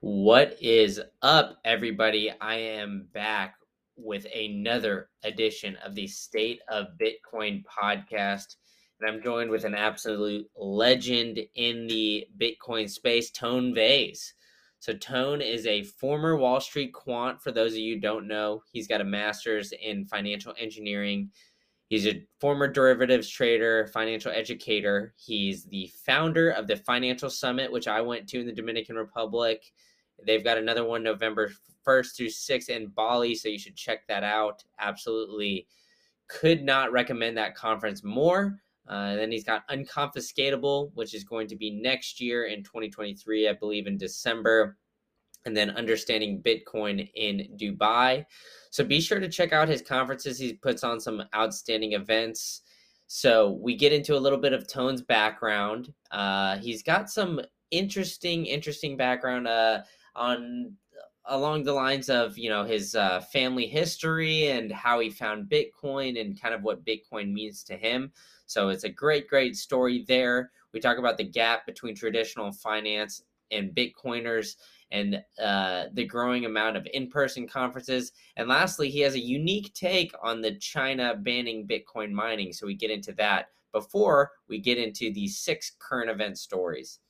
What is up, everybody? I am back with another edition of the State of Bitcoin podcast. And I'm joined with an absolute legend in the Bitcoin space, Tone Vays. So, Tone is a former Wall Street quant. For those of you don't know, he's got a master's in financial engineering. He's a former derivatives trader, financial educator. He's the founder of the Financial Summit, which I went to in the Dominican Republic. They've got another one November 1st through 6th in Bali, so you should check that out. Absolutely could not recommend that conference more. Uh, then he's got Unconfiscatable, which is going to be next year in 2023, I believe in December. And then Understanding Bitcoin in Dubai. So be sure to check out his conferences. He puts on some outstanding events. So we get into a little bit of Tone's background. Uh, he's got some interesting, interesting background. Uh, on along the lines of you know his uh, family history and how he found Bitcoin and kind of what Bitcoin means to him. So it's a great, great story there. We talk about the gap between traditional finance and Bitcoiners and uh, the growing amount of in person conferences. And lastly, he has a unique take on the China banning Bitcoin mining. So we get into that before we get into the six current event stories.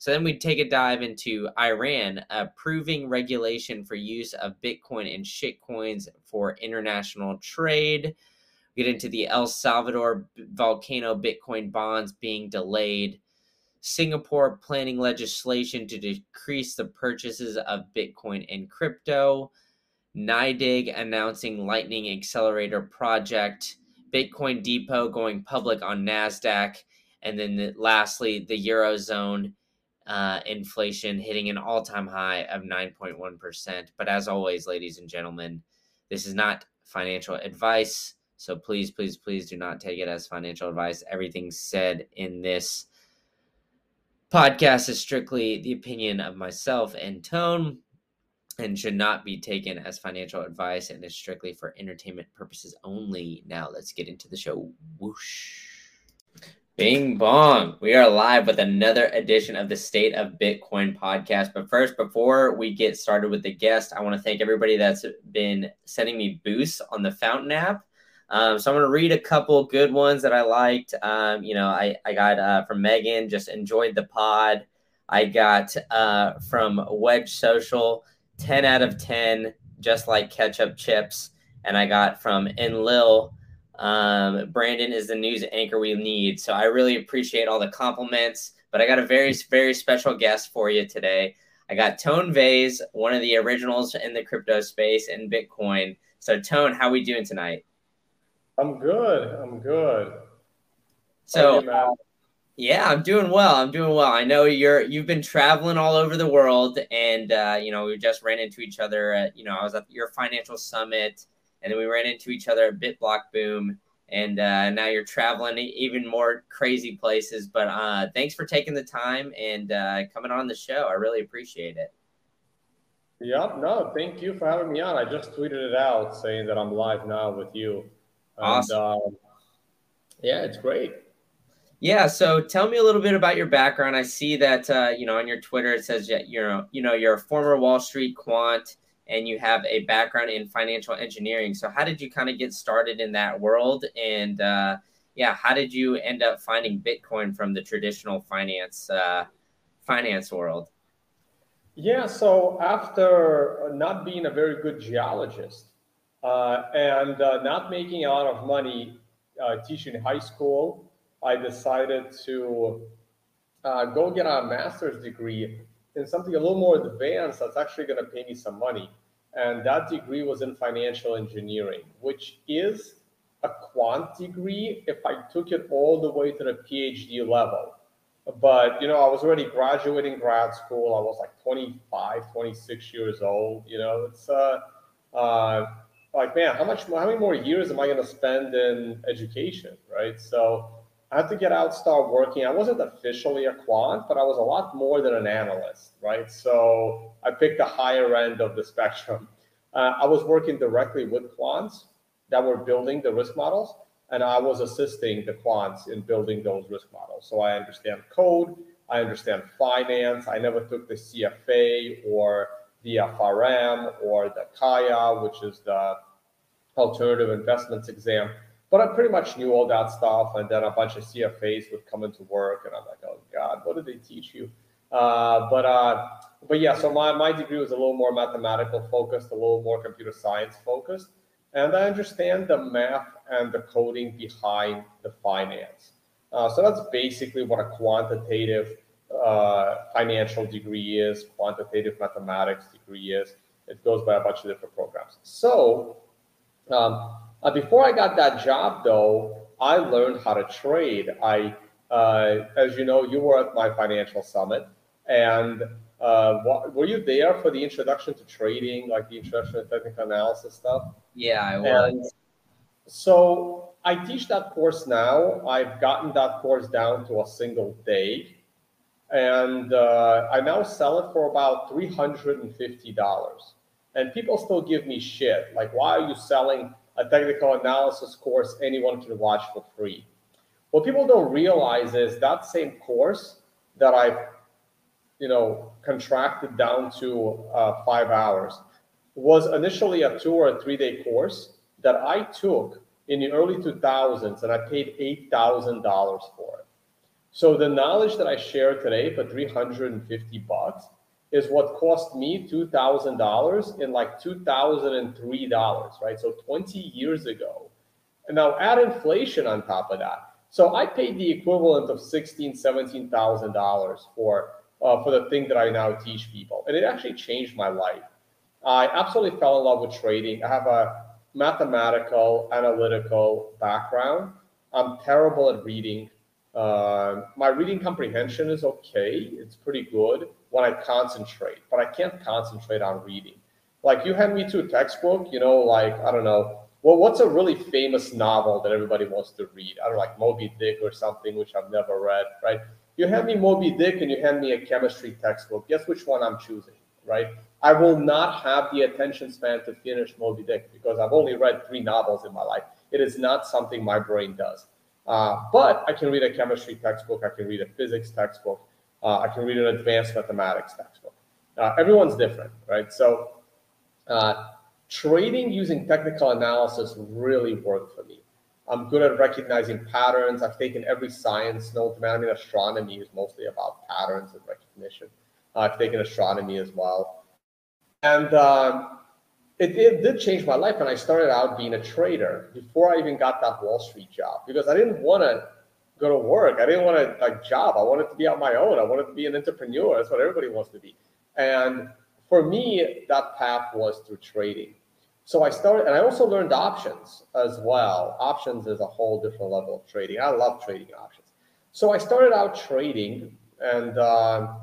So then we take a dive into Iran approving regulation for use of Bitcoin and shitcoins for international trade. We get into the El Salvador volcano Bitcoin bonds being delayed. Singapore planning legislation to decrease the purchases of Bitcoin and crypto. NYDIG announcing Lightning Accelerator project. Bitcoin Depot going public on NASDAQ. And then the, lastly, the Eurozone uh, inflation hitting an all time high of 9.1%. But as always, ladies and gentlemen, this is not financial advice. So please, please, please do not take it as financial advice. Everything said in this podcast is strictly the opinion of myself and Tone and should not be taken as financial advice and is strictly for entertainment purposes only. Now let's get into the show. Whoosh. Bing bong. We are live with another edition of the State of Bitcoin podcast. But first, before we get started with the guest, I want to thank everybody that's been sending me boosts on the Fountain app. Um, so I'm going to read a couple good ones that I liked. Um, you know, I, I got uh, from Megan, just enjoyed the pod. I got uh, from Wedge Social, 10 out of 10, just like ketchup chips. And I got from Enlil, um, Brandon is the news anchor we need. So I really appreciate all the compliments. But I got a very, very special guest for you today. I got Tone Vays, one of the originals in the crypto space and Bitcoin. So Tone, how are we doing tonight? I'm good. I'm good. So you, yeah, I'm doing well. I'm doing well. I know you're you've been traveling all over the world, and uh, you know we just ran into each other. At, you know, I was at your financial summit and then we ran into each other at BitBlock Boom, and uh, now you're traveling even more crazy places. But uh, thanks for taking the time and uh, coming on the show. I really appreciate it. Yep. No, thank you for having me on. I just tweeted it out saying that I'm live now with you. And, awesome. Um, yeah, it's great. Yeah. So tell me a little bit about your background. I see that uh, you know on your Twitter it says that you're you know you're a former Wall Street quant and you have a background in financial engineering. So, how did you kind of get started in that world? And uh, yeah, how did you end up finding Bitcoin from the traditional finance uh, finance world? Yeah, so after not being a very good geologist uh, and uh, not making a lot of money uh, teaching high school, I decided to uh, go get a master's degree in something a little more advanced that's actually going to pay me some money. And that degree was in financial engineering, which is a quant degree if I took it all the way to the PhD level. But, you know, I was already graduating grad school. I was like 25, 26 years old. You know, it's uh, uh, like, man, how much, how many more years am I going to spend in education, right? So I had to get out, start working. I wasn't officially a quant, but I was a lot more than an analyst, right? So I picked the higher end of the spectrum. Uh, I was working directly with quants that were building the risk models, and I was assisting the quants in building those risk models. So I understand code, I understand finance. I never took the CFA or the FRM or the CAIA, which is the alternative investments exam. But I pretty much knew all that stuff. And then a bunch of CFAs would come into work, and I'm like, oh God, what did they teach you? Uh, but uh, but yeah, so my, my degree was a little more mathematical focused, a little more computer science focused. And I understand the math and the coding behind the finance. Uh, so that's basically what a quantitative uh, financial degree is, quantitative mathematics degree is. It goes by a bunch of different programs. So um, uh, before I got that job, though, I learned how to trade. I, uh, as you know, you were at my financial summit, and uh, what, were you there for the introduction to trading, like the introduction to technical analysis stuff? Yeah, I was. And so I teach that course now. I've gotten that course down to a single day, and uh, I now sell it for about three hundred and fifty dollars. And people still give me shit, like, why are you selling a technical analysis course anyone can watch for free? What people don't realize is that same course that I've you know, contracted down to uh, five hours was initially a two or a three day course that I took in the early 2000s and I paid $8,000 for it. So the knowledge that I share today for 350 bucks is what cost me $2,000 in like $2,003, right? So 20 years ago. And now add inflation on top of that. So I paid the equivalent of $16,000, $17,000 for uh, for the thing that I now teach people. And it actually changed my life. I absolutely fell in love with trading. I have a mathematical, analytical background. I'm terrible at reading. Uh, my reading comprehension is okay. It's pretty good when I concentrate, but I can't concentrate on reading. Like you hand me to a textbook, you know, like, I don't know, well, what's a really famous novel that everybody wants to read? I don't know, like Moby Dick or something, which I've never read, right? You hand me Moby Dick and you hand me a chemistry textbook. Guess which one I'm choosing, right? I will not have the attention span to finish Moby Dick because I've only read three novels in my life. It is not something my brain does. Uh, but I can read a chemistry textbook. I can read a physics textbook. Uh, I can read an advanced mathematics textbook. Uh, everyone's different, right? So uh, trading using technical analysis really worked for me. I'm good at recognizing patterns. I've taken every science known to man. I mean, astronomy is mostly about patterns and recognition. I've taken astronomy as well. And um, it, it, did change my life. And I started out being a trader before I even got that Wall Street job because I didn't want to go to work. I didn't want a, a job. I wanted to be on my own. I wanted to be an entrepreneur. That's what everybody wants to be. And for me, that path was through trading. So I started, and I also learned options as well. Options is a whole different level of trading. I love trading options. So I started out trading, and uh,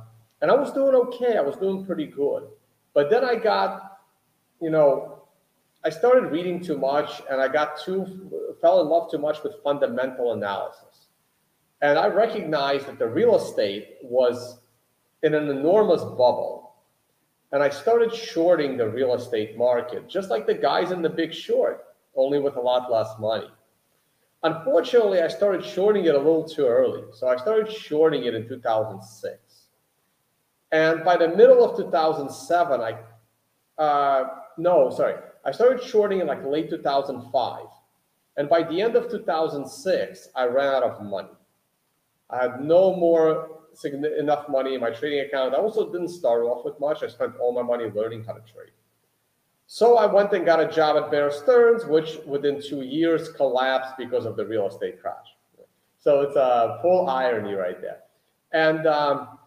and I was doing okay. I was doing pretty good, but then I got, you know, I started reading too much, and I got too fell in love too much with fundamental analysis, and I recognized that the real estate was in an enormous bubble and I started shorting the real estate market, just like the guys in the big short, only with a lot less money. Unfortunately, I started shorting it a little too early. So I started shorting it in 2006. And by the middle of 2007, I, uh, no, sorry, I started shorting in like late 2005. And by the end of 2006, I ran out of money. I had no more enough money in my trading account. I also didn't start off with much. I spent all my money learning how to trade. So I went and got a job at Bear Stearns, which within two years collapsed because of the real estate crash. So it's a full irony right there. And um,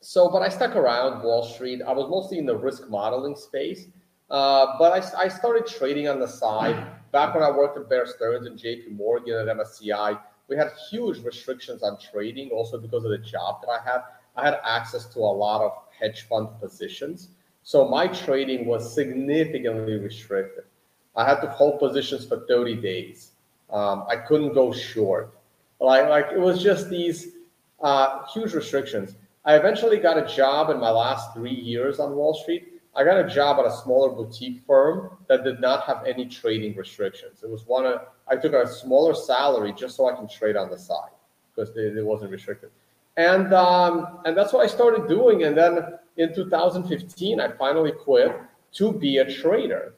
so, but I stuck around Wall Street. I was mostly in the risk modeling space, uh, but I, I started trading on the side. Back when I worked at Bear Stearns and JP Morgan at MSCI, we had huge restrictions on trading also because of the job that I had. I had access to a lot of hedge fund positions. So my trading was significantly restricted. I had to hold positions for 30 days. Um, I couldn't go short. Like, like it was just these uh, huge restrictions. I eventually got a job in my last three years on Wall Street I got a job at a smaller boutique firm that did not have any trading restrictions. It was one of, I took a smaller salary just so I can trade on the side because it, wasn't restricted. And um, and that's what I started doing. And then in 2015, I finally quit to be a trader.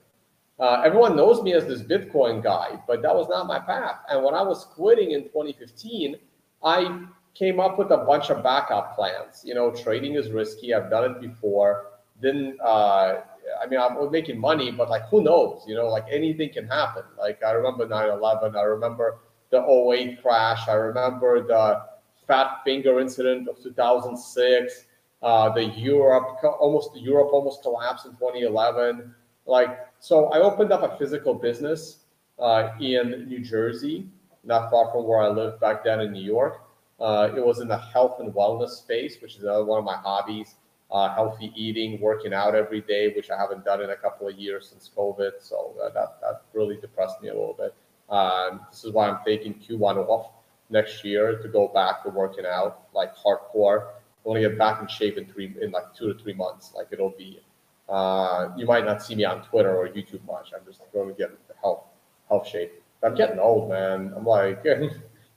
Uh, everyone knows me as this Bitcoin guy, but that was not my path. And when I was quitting in 2015, I came up with a bunch of backup plans. You know, trading is risky. I've done it before. Then, uh, I mean, I'm making money, but like, who knows? You know, like anything can happen. Like, I remember 9 11. I remember the 08 crash. I remember the fat finger incident of 2006. Uh, the Europe almost Europe almost collapsed in 2011. Like so, I opened up a physical business uh, in New Jersey, not far from where I lived back then in New York. Uh, it was in the health and wellness space, which is another one of my hobbies. Uh, healthy eating, working out every day, which I haven't done in a couple of years since COVID. So uh, that that really depressed me a little bit. Um, this is why I'm taking Q1 off next year to go back to working out like hardcore. I want to get back in shape in three in like two to three months. Like it'll be. Uh, you might not see me on Twitter or YouTube much. I'm just going to get health health shape. I'm getting old, man. I'm like getting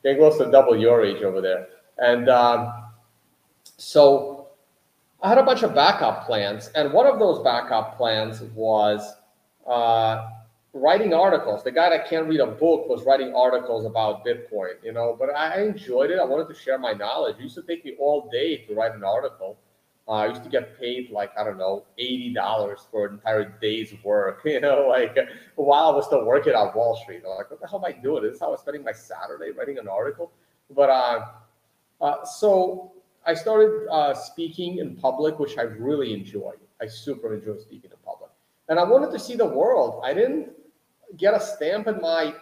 close to double your age over there. And um, so I had a bunch of backup plans, and one of those backup plans was uh, writing articles. The guy that can't read a book was writing articles about Bitcoin, you know, but I enjoyed it. I wanted to share my knowledge. It used to take me all day to write an article. Uh, I used to get paid like, I don't know, $80 for an entire day's work, you know, like while I was still working on Wall Street. I'm like, what the hell am I doing? This is how I was spending my Saturday writing an article. But uh, uh, so I started uh, speaking in public, which I really enjoy. I super enjoy speaking in public. And I wanted to see the world. I didn't get a stamp in my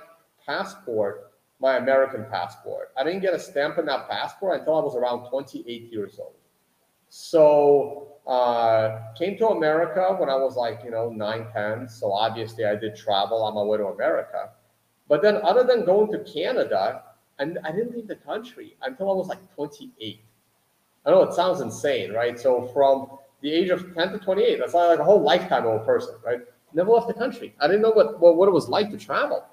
passport, my American passport. I didn't get a stamp in that passport until I was around 28 years old. So uh, came to America when I was like, you know, 9, 10. So obviously I did travel on my way to America. But then other than going to Canada, and I didn't leave the country until I was like 28. I know it sounds insane, right? So from the age of 10 to 28, that's like a whole lifetime of a person, right? never left the country. I didn't know what, what, what it was like to travel.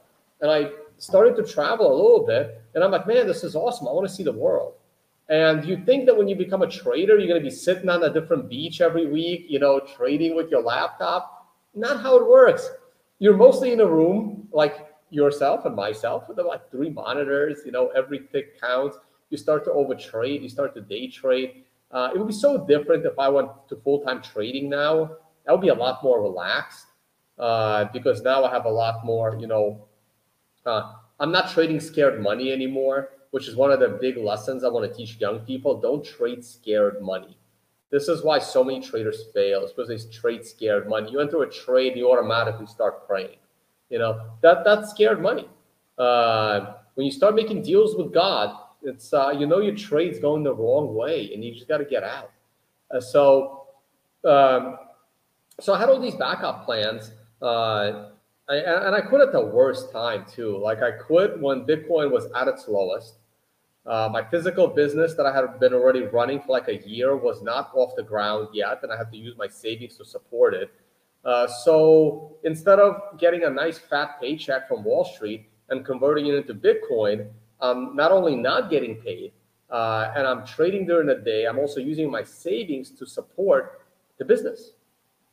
And I started to travel a little bit. And I'm like, man, this is awesome. I want to see the world. And you think that when you become a trader, you're going to be sitting on a different beach every week, you know, trading with your laptop. Not how it works. You're mostly in a room like yourself and myself with about three monitors, you know, every tick counts. You start to overtrade, you start to day trade. Uh, it would be so different if I went to full time trading now. That would be a lot more relaxed uh, because now I have a lot more, you know, uh, I'm not trading scared money anymore, which is one of the big lessons I want to teach young people. Don't trade scared money. This is why so many traders fail, because they trade scared money. You enter a trade, you automatically start praying. You know, that that's scared money. Uh, when you start making deals with God, it's uh, you know your trade's going the wrong way, and you just got to get out. Uh, so, um, so I had all these backup plans, uh, I, and I quit at the worst time too. Like I quit when Bitcoin was at its lowest. Uh, my physical business that I had been already running for like a year was not off the ground yet, and I had to use my savings to support it. Uh, so instead of getting a nice fat paycheck from Wall Street and converting it into Bitcoin, I'm not only not getting paid, uh, and I'm trading during the day, I'm also using my savings to support the business.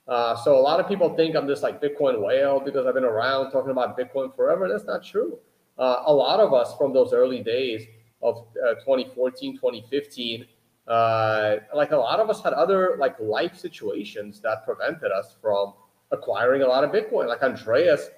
Uh, so a lot of people think I'm just like Bitcoin whale because I've been around talking about Bitcoin forever. That's not true. Uh, a lot of us from those early days of uh, 2014, 2015, uh, like a lot of us had other like life situations that prevented us from acquiring a lot of Bitcoin. Like Andreas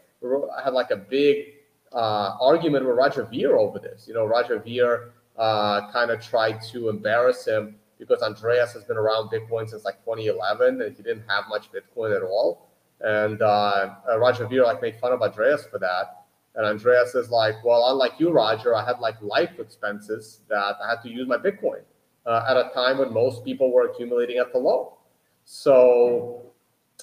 had like a big uh, argument with Roger Ver over this. You know, Roger Ver uh, kind of tried to embarrass him because Andreas has been around Bitcoin since like 2011 and he didn't have much Bitcoin at all. And uh, uh, Roger Ver like made fun of Andreas for that. And Andreas is like, well, unlike you, Roger, I had like life expenses that I had to use my Bitcoin uh, at a time when most people were accumulating at the low. So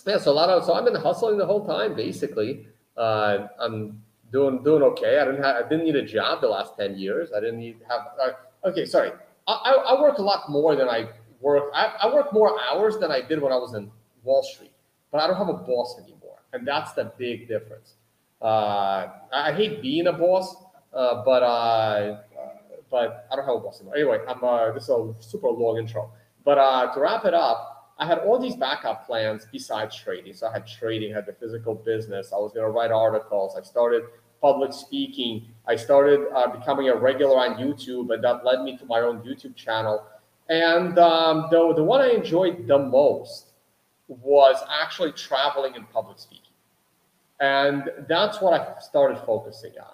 yeah, so a lot of so I've been hustling the whole time basically. Uh, I'm doing doing okay. I didn't have I didn't need a job the last ten years. I didn't need have. Uh, okay, sorry. I, I work a lot more than I work. I, I work more hours than I did when I was in Wall Street, but I don't have a boss anymore, and that's the big difference. Uh, I hate being a boss, uh, but uh, but I don't have a boss anymore. Anyway, I'm uh, this is a super long intro. But uh, to wrap it up, I had all these backup plans besides trading. So I had trading, I had the physical business. I was going to write articles. I started public speaking. I started uh, becoming a regular on YouTube, and that led me to my own YouTube channel. And um, the, the one I enjoyed the most was actually traveling and public speaking. And that's what I started focusing on.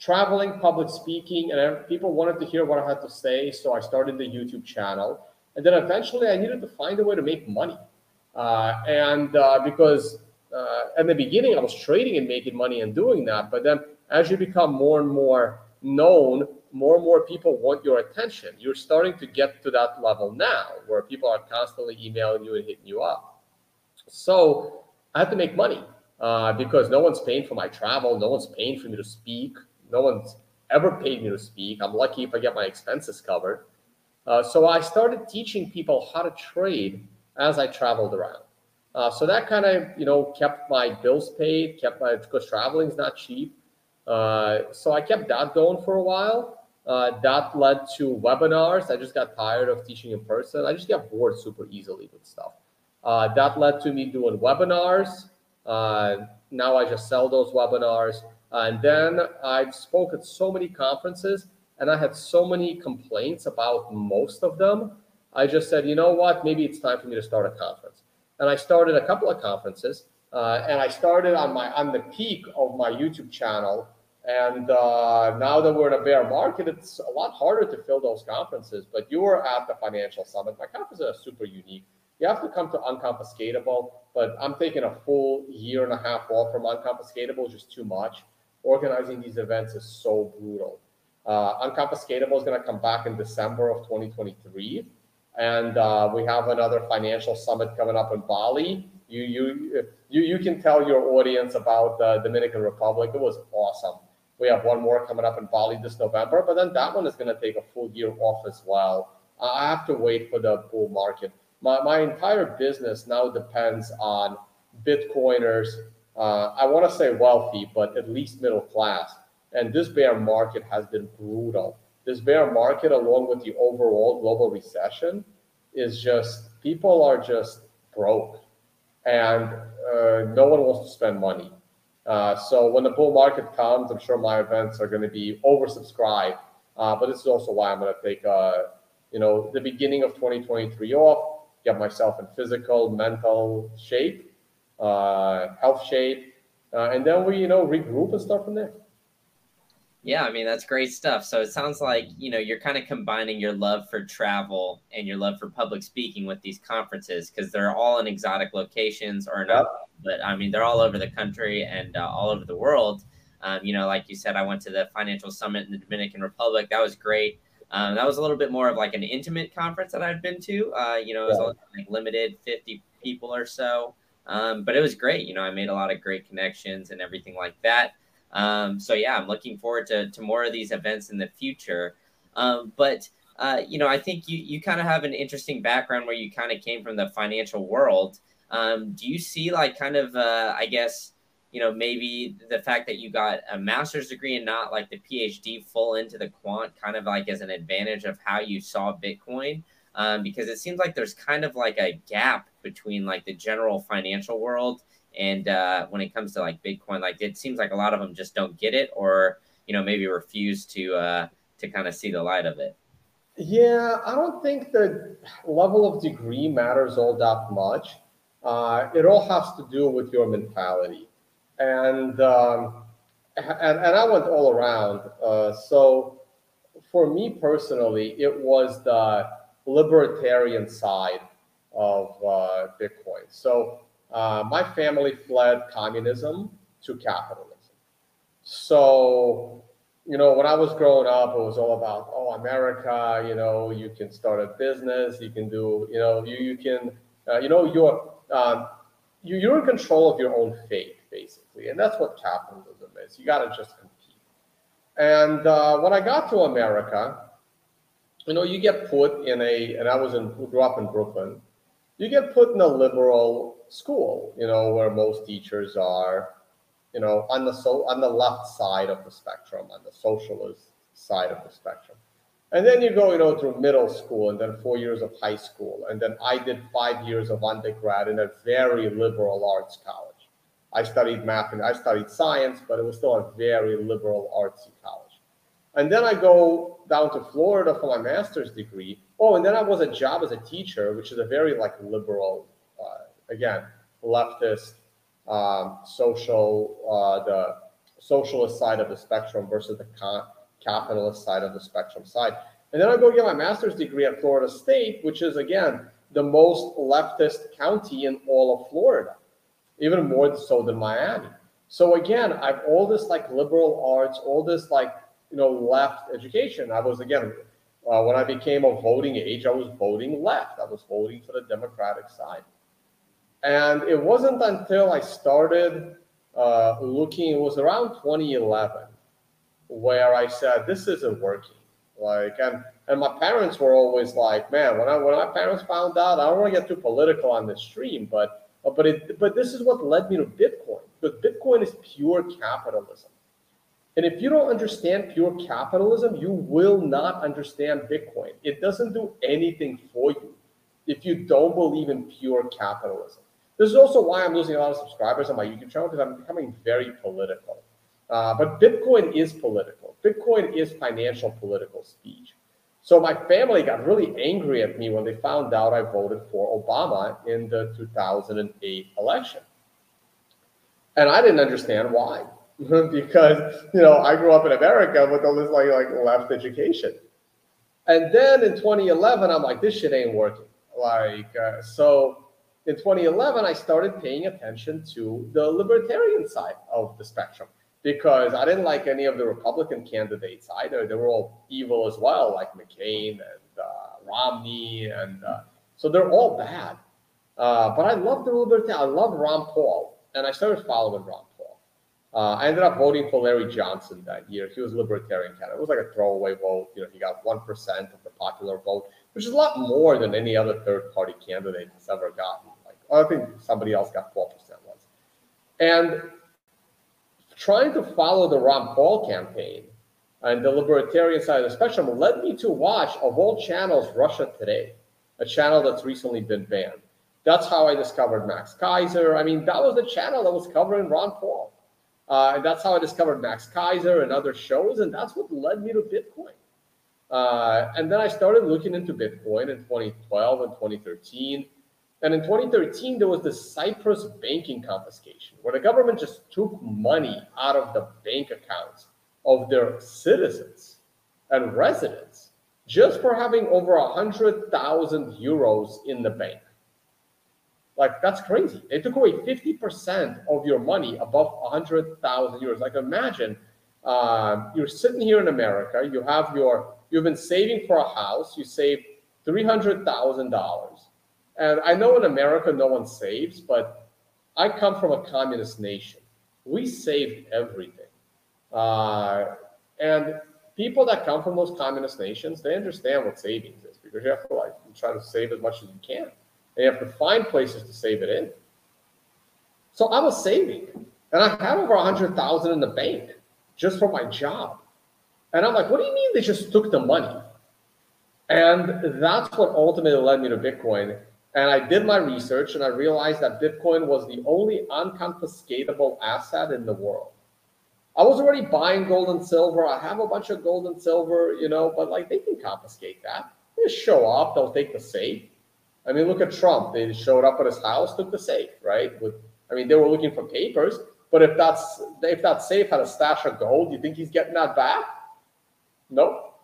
Traveling, public speaking, and people wanted to hear what I had to say. So I started the YouTube channel. And then eventually I needed to find a way to make money. Uh, and uh, because uh, at the beginning I was trading and making money and doing that, but then as you become more and more known, more and more people want your attention. You're starting to get to that level now where people are constantly emailing you and hitting you up. So I have to make money uh, because no one's paying for my travel, no one's paying for me to speak, no one's ever paid me to speak. I'm lucky if I get my expenses covered. Uh, so I started teaching people how to trade as I traveled around. Uh, so that kind of you know kept my bills paid, kept my because traveling is not cheap. Uh, so I kept that going for a while. Uh, that led to webinars. I just got tired of teaching in person. I just got bored super easily with stuff. Uh, that led to me doing webinars. Uh, now I just sell those webinars. And then I've spoken at so many conferences and I had so many complaints about most of them. I just said, you know what, maybe it's time for me to start a conference. And I started a couple of conferences. Uh, and I started on my on the peak of my YouTube channel. And uh, now that we're in a bear market, it's a lot harder to fill those conferences. But you were at the Financial Summit. My conferences are super unique. You have to come to Unconfiscatable, but I'm taking a full year and a half off from Unconfiscatable, just too much. Organizing these events is so brutal. Uh, Unconfiscatable is going to come back in December of 2023. And uh, we have another financial summit coming up in Bali. You, you, you, you can tell your audience about the Dominican Republic. It was awesome. We have one more coming up in Bali this November, but then that one is going to take a full year off as well. I have to wait for the bull market my, my entire business now depends on Bitcoiners. Uh, I want to say wealthy, but at least middle class. And this bear market has been brutal. This bear market, along with the overall global recession, is just people are just broke, and uh, no one wants to spend money. Uh, so when the bull market comes, I'm sure my events are going to be oversubscribed. Uh, but this is also why I'm going to take, uh, you know, the beginning of 2023 off get myself in physical, mental shape, uh, health shape, uh, and then we, you know, regroup and start from there. Yeah, I mean that's great stuff. So it sounds like you know you're kind of combining your love for travel and your love for public speaking with these conferences because they're all in exotic locations or not, but I mean they're all over the country and uh, all over the world. Um, you know, like you said, I went to the financial summit in the Dominican Republic. That was great. Um, that was a little bit more of like an intimate conference that I've been to. Uh, you know, it was like limited, 50 people or so. Um, but it was great. You know, I made a lot of great connections and everything like that. Um, so yeah, I'm looking forward to, to more of these events in the future. Um, but uh, you know, I think you you kind of have an interesting background where you kind of came from the financial world. Um, do you see like kind of uh, I guess you know, maybe the fact that you got a master's degree and not like the PhD full into the quant kind of like as an advantage of how you saw Bitcoin. Um, because it seems like there's kind of like a gap between like the general financial world and uh, when it comes to like Bitcoin, like it seems like a lot of them just don't get it or, you know, maybe refuse to, uh, to kind of see the light of it. Yeah, I don't think the level of degree matters all that much. Uh, it all has to do with your mentality and um, and, and I went all around. Uh, so for me personally, it was the libertarian side of uh, Bitcoin. So uh, my family fled communism to capitalism. So you know, when I was growing up, it was all about, oh, America, you know, you can start a business, you can do, you know, you, you can, uh, you know, you're, um, you, you're in control of your own fate basically. And that's what capitalism is. You got to just compete. And uh, when I got to America, you know, you get put in a, and I was in, grew up in Brooklyn, you get put in a liberal school, you know, where most teachers are, you know, on the so on the left side of the spectrum, on the socialist side of the spectrum. And then you go, you know, through middle school and then four years of high school. And then I did five years of undergrad in a very liberal arts college. I studied math and I studied science, but it was still a very liberal artsy college. And then I go down to Florida for my master's degree. Oh, and then I was a job as a teacher, which is a very like liberal, uh, again, leftist, um, social, uh, the socialist side of the spectrum versus the con- capitalist side of the spectrum side. And then I go get my master's degree at Florida State, which is again the most leftist county in all of Florida, even more so than Miami. So again, I've all this like liberal arts, all this like you know left education. I was again uh, when I became of voting age, I was voting left. I was voting for the Democratic side. And it wasn't until I started uh, looking, it was around 2011 where I said, this isn't working. Like, and, and my parents were always like, man, when I, when my parents found out, I don't want to get too political on this stream, but, but it, but this is what led me to Bitcoin because Bitcoin is pure capitalism. And if you don't understand pure capitalism, you will not understand Bitcoin. It doesn't do anything for you if you don't believe in pure capitalism. This is also why I'm losing a lot of subscribers on my YouTube channel because I'm becoming very political. Uh, but Bitcoin is political. Bitcoin is financial political speech. So my family got really angry at me when they found out I voted for Obama in the 2008 election. And I didn't understand why. because, you know, I grew up in America with all this like, like left education. And then in 2011, I'm like, this shit ain't working. Like, uh, so in 2011, I started paying attention to the libertarian side of the spectrum because I didn't like any of the Republican candidates either. They were all evil as well, like McCain and uh, Romney, and uh, so they're all bad. Uh, but I love the libertarian. I love Ron Paul, and I started following Ron. Uh, I ended up voting for Larry Johnson that year. He was a libertarian candidate. It was like a throwaway vote. You know, he got one percent of the popular vote, which is a lot more than any other third-party candidate has ever gotten. Like I think somebody else got twelve percent once, and trying to follow the Ron Paul campaign and the libertarian side of the spectrum led me to watch, of all channels, Russia Today, a channel that's recently been banned. That's how I discovered Max Keiser. I mean, that was the channel that was covering Ron Paul. Uh, and that's how I discovered Max Keiser and other shows. And that's what led me to Bitcoin. Uh, and then I started looking into Bitcoin in 2012 and 2013. And in 2013, there was the Cyprus banking confiscation, where the government just took money out of the bank accounts of their citizens and residents just for having over 100,000 euros in the bank. Like, that's crazy. They took away 50% of your money above 100,000 euros. Like, imagine uh, you're sitting here in America, you have your, you've been saving for a house, you saved $300,000 and I know in America no one saves, but I come from a communist nation. We saved everything. Uh, and people that come from those communist nations, they understand what savings is because you have to like try to save as much as you can. You have to find places to save it in. So I was saving, and I had over a hundred thousand in the bank just for my job. And I'm like, what do you mean they just took the money? And that's what ultimately led me to Bitcoin and I did my research and I realized that Bitcoin was the only unconfiscatable asset in the world. I was already buying gold and silver. I have a bunch of gold and silver, you know, but like they can confiscate that. They just show up, they'll take the safe. I mean, look at Trump. They showed up at his house, took the safe, right? With, I mean, they were looking for papers, but if that's if that safe had a stash of gold, you think he's getting that back? Nope.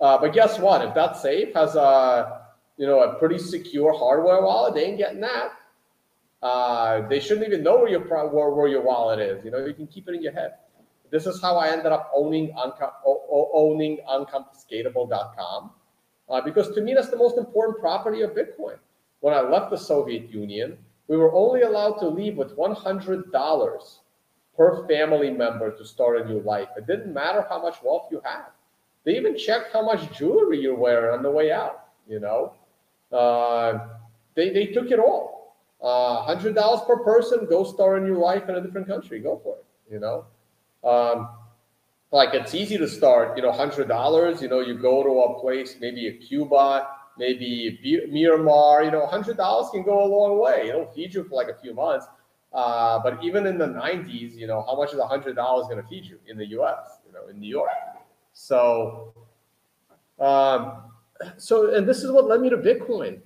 Uh, but guess what? If that safe has a you know, a pretty secure hardware wallet. They ain't getting that. Uh, they shouldn't even know where your where, where your wallet is. You know, you can keep it in your head. This is how I ended up owning owning unconfiscatable.com uh, because to me that's the most important property of Bitcoin. When I left the Soviet Union, we were only allowed to leave with one hundred dollars per family member to start a new life. It didn't matter how much wealth you had. They even checked how much jewelry you're wearing on the way out. You know, uh, they, they took it all. Uh, hundred dollars per person. Go start a new life in a different country. Go for it. You know. Um, like it's easy to start, you know, hundred dollars. You know, you go to a place, maybe a Cuba, maybe Myanmar. You know, hundred dollars can go a long way. It'll feed you for like a few months. Uh, but even in the 90s, you know, how much is hundred dollars going to feed you in the U.S. You know, in New York. So, um, so and this is what led me to Bitcoin,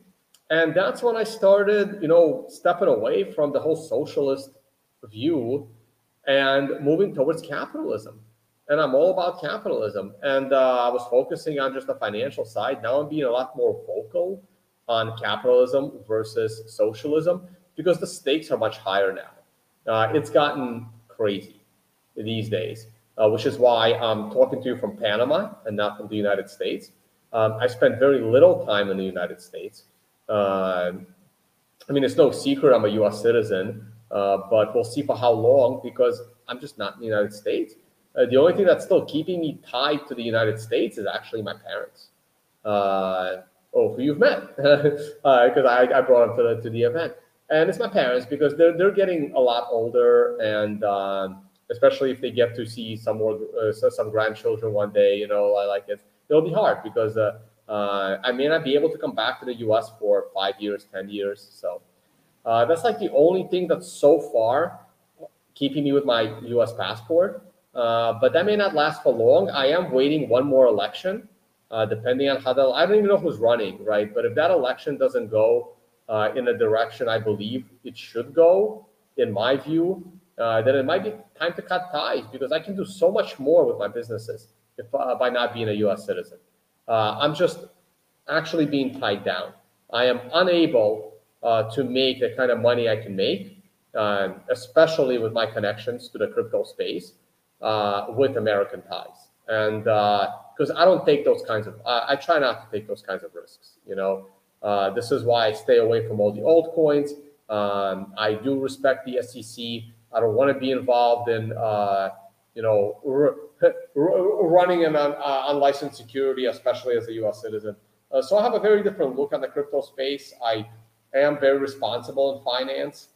and that's when I started, you know, stepping away from the whole socialist view and moving towards capitalism and I'm all about capitalism. And uh, I was focusing on just the financial side. Now I'm being a lot more vocal on capitalism versus socialism because the stakes are much higher now. Uh, it's gotten crazy these days, uh, which is why I'm talking to you from Panama and not from the United States. Um, I spent very little time in the United States. Um, I mean, it's no secret I'm a US citizen, uh, but we'll see for how long because I'm just not in the United States. Uh, the only thing that's still keeping me tied to the United States is actually my parents. Uh, oh, who you've met, because uh, I, I brought them to the, to the event. And it's my parents because they're, they're getting a lot older, and um, especially if they get to see some more uh, some grandchildren one day, you know, I like it. It'll be hard because uh, I may not be able to come back to the U.S. for five years, ten years. So that's like the only thing that's so far keeping me with my U.S. passport. Uh, but that may not last for long. I am waiting one more election, uh, depending on how the. I don't even know who's running, right? But if that election doesn't go uh, in the direction I believe it should go, in my view, uh, then it might be time to cut ties because I can do so much more with my businesses if uh, by not being a U.S. citizen. I'm just actually being tied down. I am unable to make the kind of money I can make, especially with my connections to the crypto space uh, with American ties. And because uh, I don't take those kinds of, I, I, try not to take those kinds of risks. You know, uh, this is why I stay away from all the altcoins. Um, I do respect the SEC. I don't want to be involved in, uh, you know, r- r- running an un- uh, unlicensed security, especially as a U.S. citizen. Uh, so I have a very different look on the crypto space. I am very responsible in finance,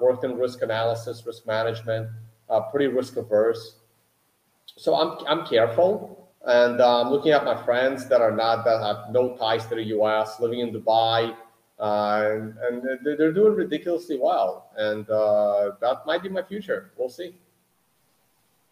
worked in risk analysis, risk management uh, pretty risk averse. So I'm, I'm careful and uh, I'm looking at my friends that are not, that have no ties to the US, living in Dubai, uh, and, and, they're doing ridiculously well. And uh, that might be my future. We'll see.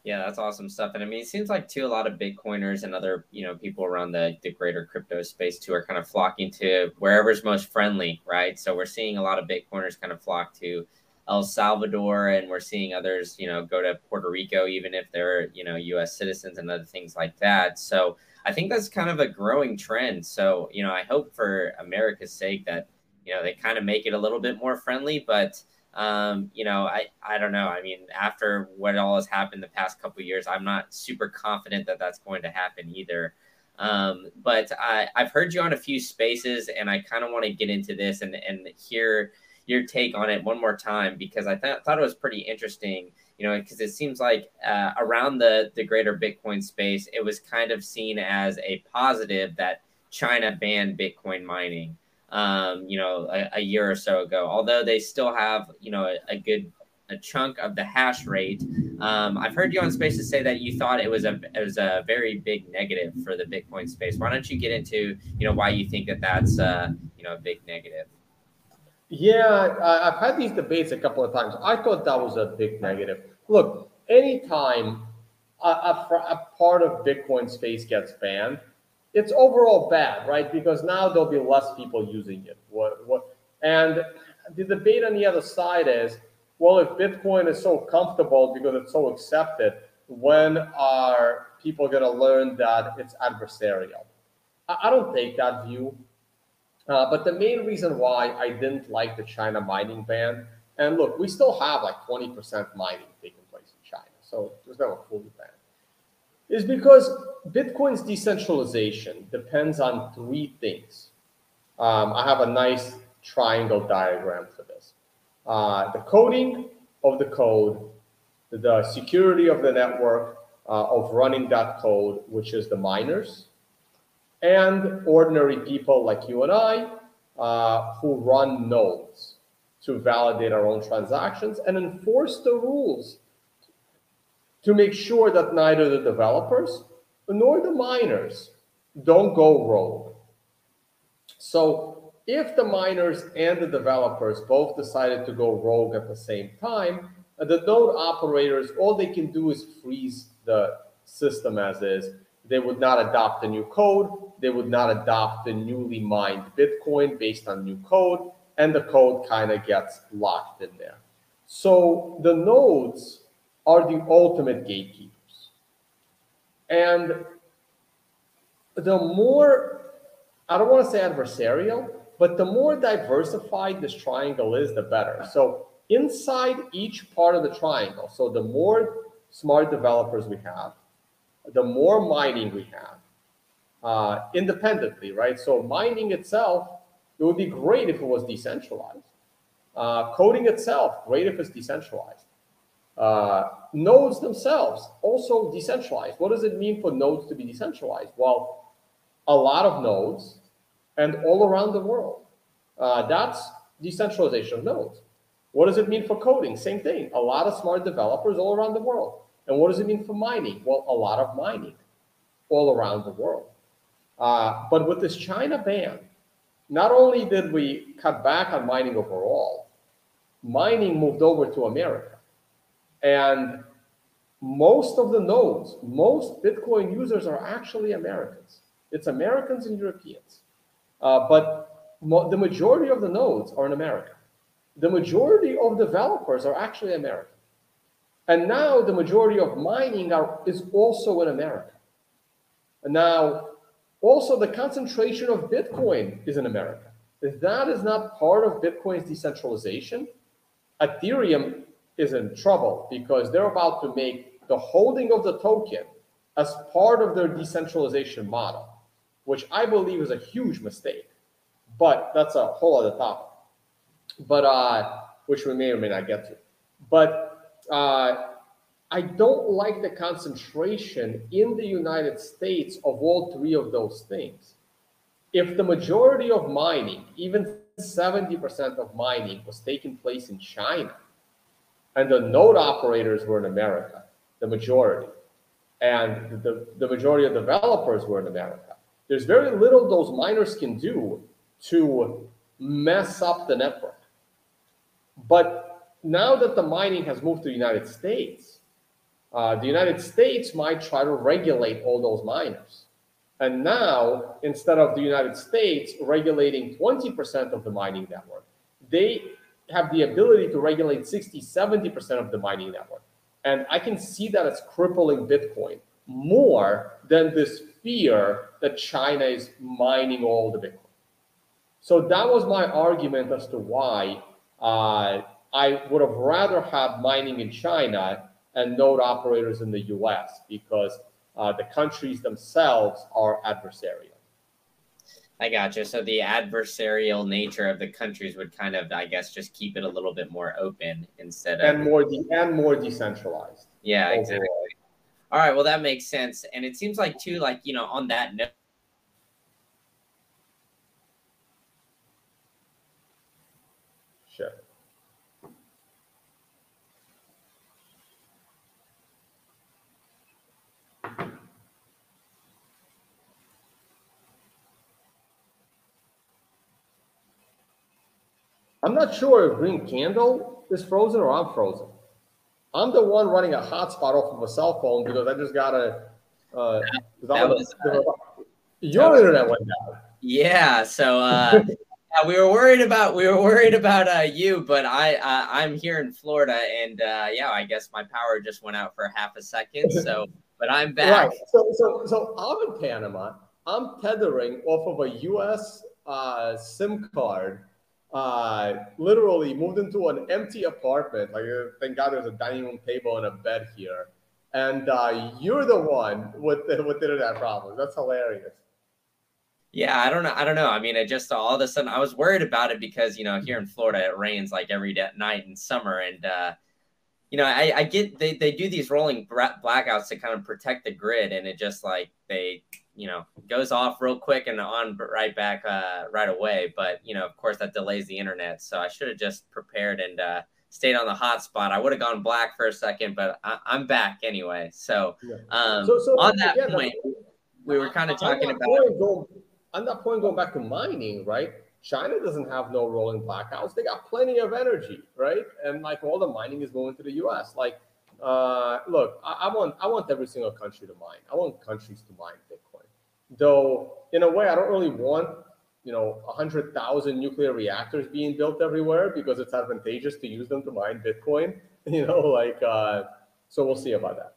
Yeah, that's awesome stuff. And I mean, it seems like too a lot of Bitcoiners and other you know people around the the greater crypto space too are kind of flocking to wherever's most friendly, right? So we're seeing a lot of Bitcoiners kind of flock to El Salvador, and we're seeing others, you know, go to Puerto Rico, even if they're, you know, U.S. citizens and other things like that. So I think that's kind of a growing trend. So you know, I hope for America's sake that you know they kind of make it a little bit more friendly, but um, you know, I, I don't know. I mean, after what all has happened the past couple years, I'm not super confident that that's going to happen either. Um, but I, I've heard you on a few spaces, and I kind of want to get into this and and hear your take on it one more time because I th- thought it was pretty interesting. You know, because it seems like uh, around the the greater Bitcoin space, it was kind of seen as a positive that China banned Bitcoin mining. Um, you know, a, a, year or so ago. Although they still have, you know, a, a good a chunk of the hash rate. Um, I've heard you on Spaces say that you thought it was a it was a very big negative for the Bitcoin space. Why don't you get into you know why you think that that's uh, you know a big negative? Yeah, I've had these debates a couple of times. I thought that was a big negative. Look, anytime a, a, a part of Bitcoin space gets banned, it's overall bad, right? Because now there'll be less people using it. What, what, and the debate on the other side is, well, if Bitcoin is so comfortable because it's so accepted, when are people going to learn that it's adversarial? I, I don't take that view. Uh, but the main reason why I didn't like the China mining ban, and look, we still have like 20% mining taking place in China, so it was never fully banned, is because Bitcoin's decentralization depends on three things. Um, I have a nice triangle diagram for this. Uh, the coding of the code, the security of the network uh, of running that code, which is the miners, and ordinary people like you and I uh, who run nodes to validate our own transactions and enforce the rules to make sure that neither the developers nor the miners don't go rogue. So if the miners and the developers both decided to go rogue at the same time, the node operators, all they can do is freeze the system as is. They would not adopt the new code. They would not adopt the newly mined Bitcoin based on new code. And the code kind of gets locked in there. So the nodes are the ultimate gatekeepers. And the more, I don't want to say adversarial, but the more diversified this triangle is, the better. So inside each part of the triangle, so the more smart developers we have, the more mining we have uh, independently, right? So mining itself, it would be great if it was decentralized. Uh, coding itself, great if it's decentralized. Uh, nodes themselves, also decentralized. What does it mean for nodes to be decentralized? Well, a lot of nodes and all around the world. Uh, that's decentralization of nodes. What does it mean for coding? Same thing. A lot of smart developers all around the world. And what does it mean for mining? Well, a lot of mining all around the world. Uh, but with this China ban, not only did we cut back on mining overall, mining moved over to America. And most of the nodes, most Bitcoin users are actually Americans. It's Americans and Europeans. Uh, but mo- the majority of the nodes are in America. The majority of developers are actually American. And now the majority of mining are, is also in America. And now also the concentration of Bitcoin is in America. If that is not part of Bitcoin's decentralization, Ethereum is in trouble because they're about to make the holding of the token as part of their decentralization model, which I believe is a huge mistake. But that's a whole other topic. But uh, which we may or may not get to. But uh, I don't like the concentration in the United States of all three of those things. If the majority of mining, even 70% of mining, was taking place in China, and the node operators were in America, the majority, and the, the majority of developers were in America, there's very little those miners can do to mess up the network. But now that the mining has moved to the United States, uh, the United States might try to regulate all those miners. And now, instead of the United States regulating 20% of the mining network, they have the ability to regulate 60, 70% of the mining network. And I can see that it's crippling Bitcoin more than this fear that China is mining all the Bitcoin. So that was my argument as to why uh, I would have rather had mining in China and node operators in the US because uh, the countries themselves are adversarial. I gotcha. So the adversarial nature of the countries would kind of, I guess, just keep it a little bit more open instead of and more de- and more decentralized. Yeah, overall. exactly. All right, well that makes sense, and it seems like too, like you know, on that note. Sure. I'm not sure if Green Candle is frozen or I'm frozen. I'm the one running a hotspot off of a cell phone because I just got a. Uh, that was, uh, your was, internet went down. Yeah, so uh, yeah, we were worried about we were worried about uh, you, but I uh, I'm here in Florida, and uh, yeah, I guess my power just went out for half a second. So, but I'm back. Right. So so so I'm in Panama. I'm tethering off of a U.S. Uh, SIM card uh, literally moved into an empty apartment. Like, uh, thank God there's a dining room table and a bed here. And uh, you're the one with the, with internet problems. That's hilarious. Yeah, I don't know. I don't know. I mean, it just all of a sudden I was worried about it because you know here in Florida it rains like every day, night in summer, and uh, you know I, I get they they do these rolling blackouts to kind of protect the grid, and it just like they you know goes off real quick and on right back uh, right away. But you know, of course, that delays the internet. So I should have just prepared and uh, stayed on the hot spot. I would have gone black for a second, but I, am back anyway. So, um, so, so on that point, we were kind of talking about. Going, on that point, going back to mining, right? China doesn't have no rolling blackouts. They got plenty of energy, right? And like all the mining is going to the U.S. Like, uh, look, I, I want I want every single country to mine. I want countries to mine Bitcoin. Though, in a way, I don't really want you know 100,000 nuclear reactors being built everywhere because it's advantageous to use them to mine Bitcoin. You know, like uh, so we'll see about that.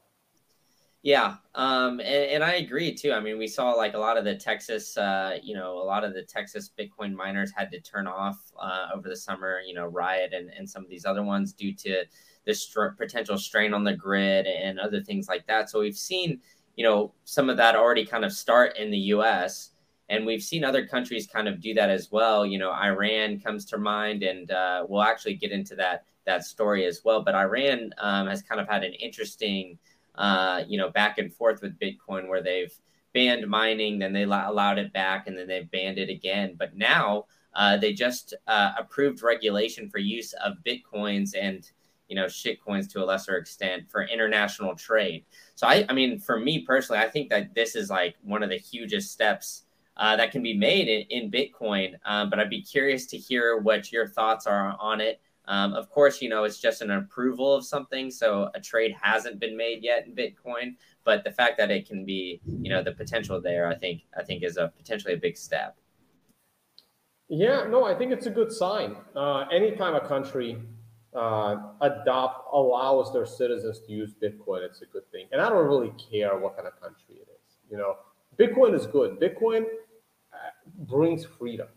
Yeah, um, and, and, I agree too. I mean, we saw like a lot of the Texas, uh, you know, a lot of the Texas Bitcoin miners had to turn off uh, over the summer. You know, Riot and, and some of these other ones due to the str- potential strain on the grid and other things like that. So we've seen, you know, some of that already kind of start in the U.S. And we've seen other countries kind of do that as well. You know, Iran comes to mind, and uh, we'll actually get into that that story as well. But Iran um, has kind of had an interesting uh, you know, back and forth with Bitcoin where they've banned mining, then they allowed it back, and then they banned it again. But now uh, they just uh, approved regulation for use of Bitcoins and you know shitcoins to a lesser extent for international trade. So I, I mean, for me personally, I think that this is like one of the hugest steps uh, that can be made in, in Bitcoin. Um, but I'd be curious to hear what your thoughts are on it. Um, of course, you know, it's just an approval of something. So a trade hasn't been made yet in Bitcoin, but the fact that it can be, you know, the potential there, I think, I think is a potentially a big step. Yeah, no, I think it's a good sign. Uh, anytime a country uh, adopt allows their citizens to use Bitcoin, it's a good thing. And I don't really care what kind of country it is. You know, Bitcoin is good. Bitcoin uh, brings freedom.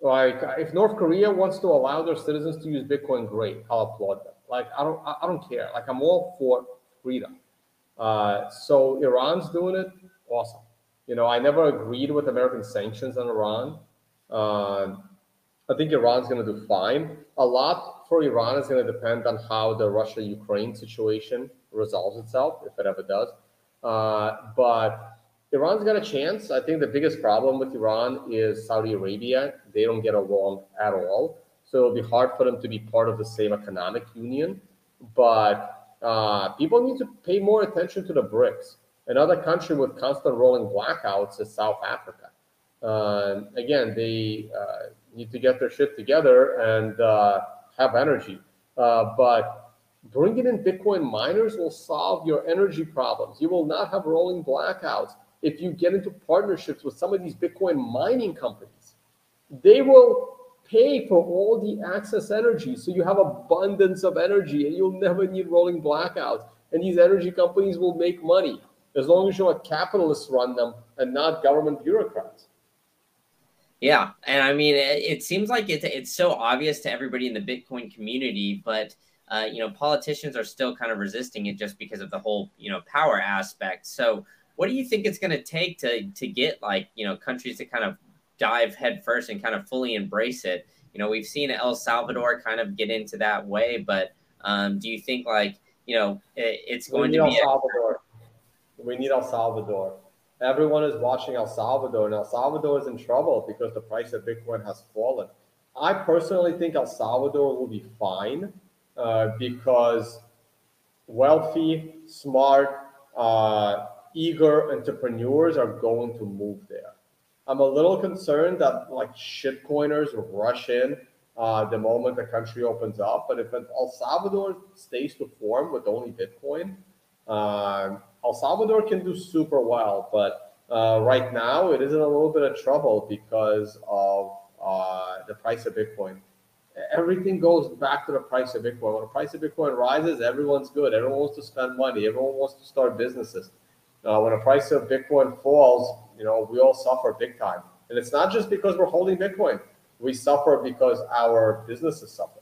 Like if North Korea wants to allow their citizens to use Bitcoin, great. I'll applaud them. Like I don't I don't care. Like I'm all for freedom. Uh, so Iran's doing it, awesome. You know, I never agreed with American sanctions on Iran. Uh, I think Iran's going to do fine. A lot for Iran is going to depend on how the Russia-Ukraine situation resolves itself, if it ever does. Uh, but Iran's got a chance. I think the biggest problem with Iran is Saudi Arabia. They don't get along at all. So it'll be hard for them to be part of the same economic union. But uh, people need to pay more attention to the BRICS. Another country with constant rolling blackouts is South Africa. Uh, again, they uh, need to get their shit together and uh, have energy. Uh, but bringing in Bitcoin miners will solve your energy problems. You will not have rolling blackouts if you get into partnerships with some of these Bitcoin mining companies, they will pay for all the access energy. So you have abundance of energy and you'll never need rolling blackouts. And these energy companies will make money as long as you let capitalists run them and not government bureaucrats. Yeah, and I mean, it, it seems like it's it's so obvious to everybody in the Bitcoin community, but uh, you know, politicians are still kind of resisting it just because of the whole you know power aspect. So, what do you think it's going to take to to get like you know countries to kind of dive headfirst and kind of fully embrace it? You know, we've seen El Salvador kind of get into that way, but um, do you think like you know it, it's going to be El Salvador? A- we need El Salvador. Everyone is watching El Salvador, and El Salvador is in trouble because the price of Bitcoin has fallen. I personally think El Salvador will be fine uh, because wealthy, smart, uh, eager entrepreneurs are going to move there. I'm a little concerned that like shitcoiners rush in uh, the moment the country opens up. But if El Salvador stays to form with only Bitcoin, uh, El Salvador can do super well. But uh, right now, it is in a little bit of trouble because of uh, the price of Bitcoin. Everything goes back to the price of Bitcoin. When the price of Bitcoin rises, everyone's good. Everyone wants to spend money. Everyone wants to start businesses. Uh, when the price of Bitcoin falls, you know, we all suffer big time. And it's not just because we're holding Bitcoin. We suffer because our businesses suffer.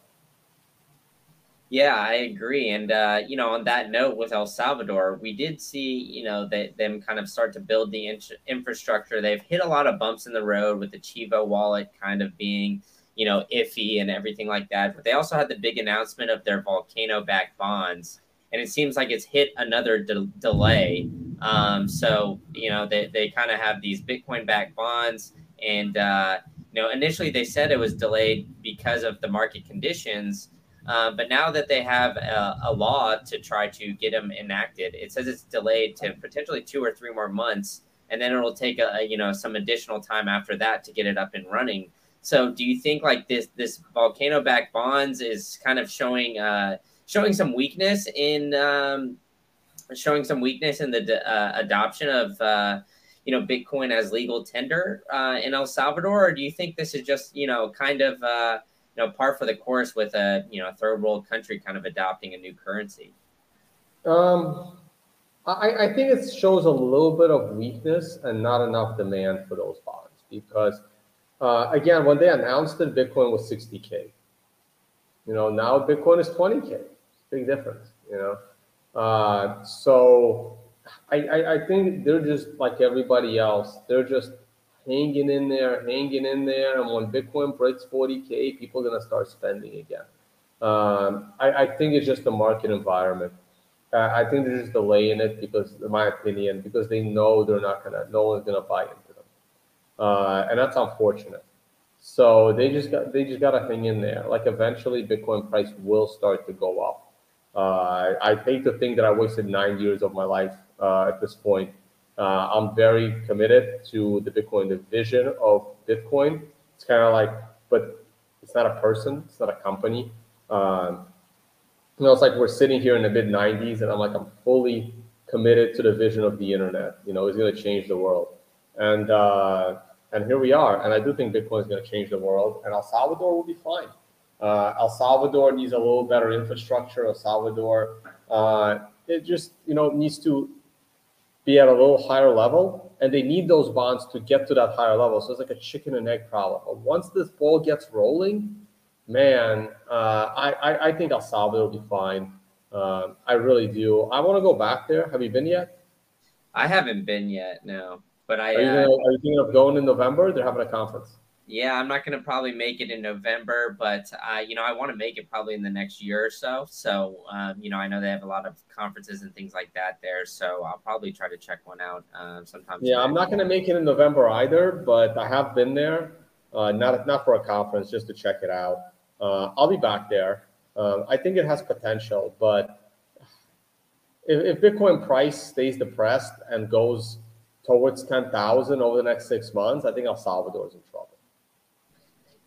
Yeah, I agree. And, uh, you know, on that note with El Salvador, we did see, you know, them kind of start to build the in- infrastructure. They've hit a lot of bumps in the road with the Chivo wallet kind of being, you know, iffy and everything like that. But they also had the big announcement of their volcano backed bonds. And it seems like it's hit another de- delay um, so you know they, they kind of have these Bitcoin backed bonds, and uh, you know initially they said it was delayed because of the market conditions. Uh, but now that they have a, a, law to try to get them enacted, it says it's delayed to potentially two or three more months, and then it'll take a, you know some additional time after that to get it up and running. So, do you think like this this volcano backed bonds is kind of showing uh, showing some weakness in um, showing some weakness in the uh, adoption of uh, you know Bitcoin as legal tender uh, in El Salvador, or do you think this is just you know kind of uh, you know par for the course with a you know third world country kind of adopting a new currency? Um, I, I think it shows a little bit of weakness and not enough demand for those bonds because uh, again, when they announced it, Bitcoin was 60k. You know, now Bitcoin is 20k. Big difference. You know, uh, so I, I, I think they're just like everybody else. They're just hanging in there, hanging in there. And when Bitcoin breaks 40K, people are going to start spending again. Um, I, I, think it's just the market environment. Uh, I think they're just delaying it because, in my opinion, because they know they're not going to, no one's going to buy into them. Uh, and that's unfortunate. So they just got, they just got to hang in there. Like eventually Bitcoin price will start to go up. Uh, I hate to think that I wasted nine years of my life uh, at this point. Uh, I'm very committed to the Bitcoin, the vision of Bitcoin. It's kind of like, but it's not a person, it's not a company. Um, you know, it's like we're sitting here in the mid 90s, and I'm like, I'm fully committed to the vision of the internet. You know, it's going to change the world, and uh, and here we are. And I do think Bitcoin is going to change the world, and El Salvador will be fine. Uh, El Salvador needs a little better infrastructure. El Salvador, uh, it just you know needs to be at a little higher level, and they need those bonds to get to that higher level. So it's like a chicken and egg problem. But once this ball gets rolling, man, uh, I, I, I think El Salvador will be fine. Um, I really do. I want to go back there. Have you been yet? I haven't been yet. No, but I. Are you, uh, gonna, are you thinking of going in November? They're having a conference yeah, I'm not going to probably make it in November, but uh, you know, I want to make it probably in the next year or so. So, um, you know, I know they have a lot of conferences and things like that there, so I'll probably try to check one out uh, sometime. Yeah, I'm not going to make it in November either, but I have been there, uh, not not for a conference, just to check it out. Uh, I'll be back there. Um, I think it has potential, but if, if Bitcoin price stays depressed and goes towards 10,000 over the next six months, I think El Salvador is in trouble.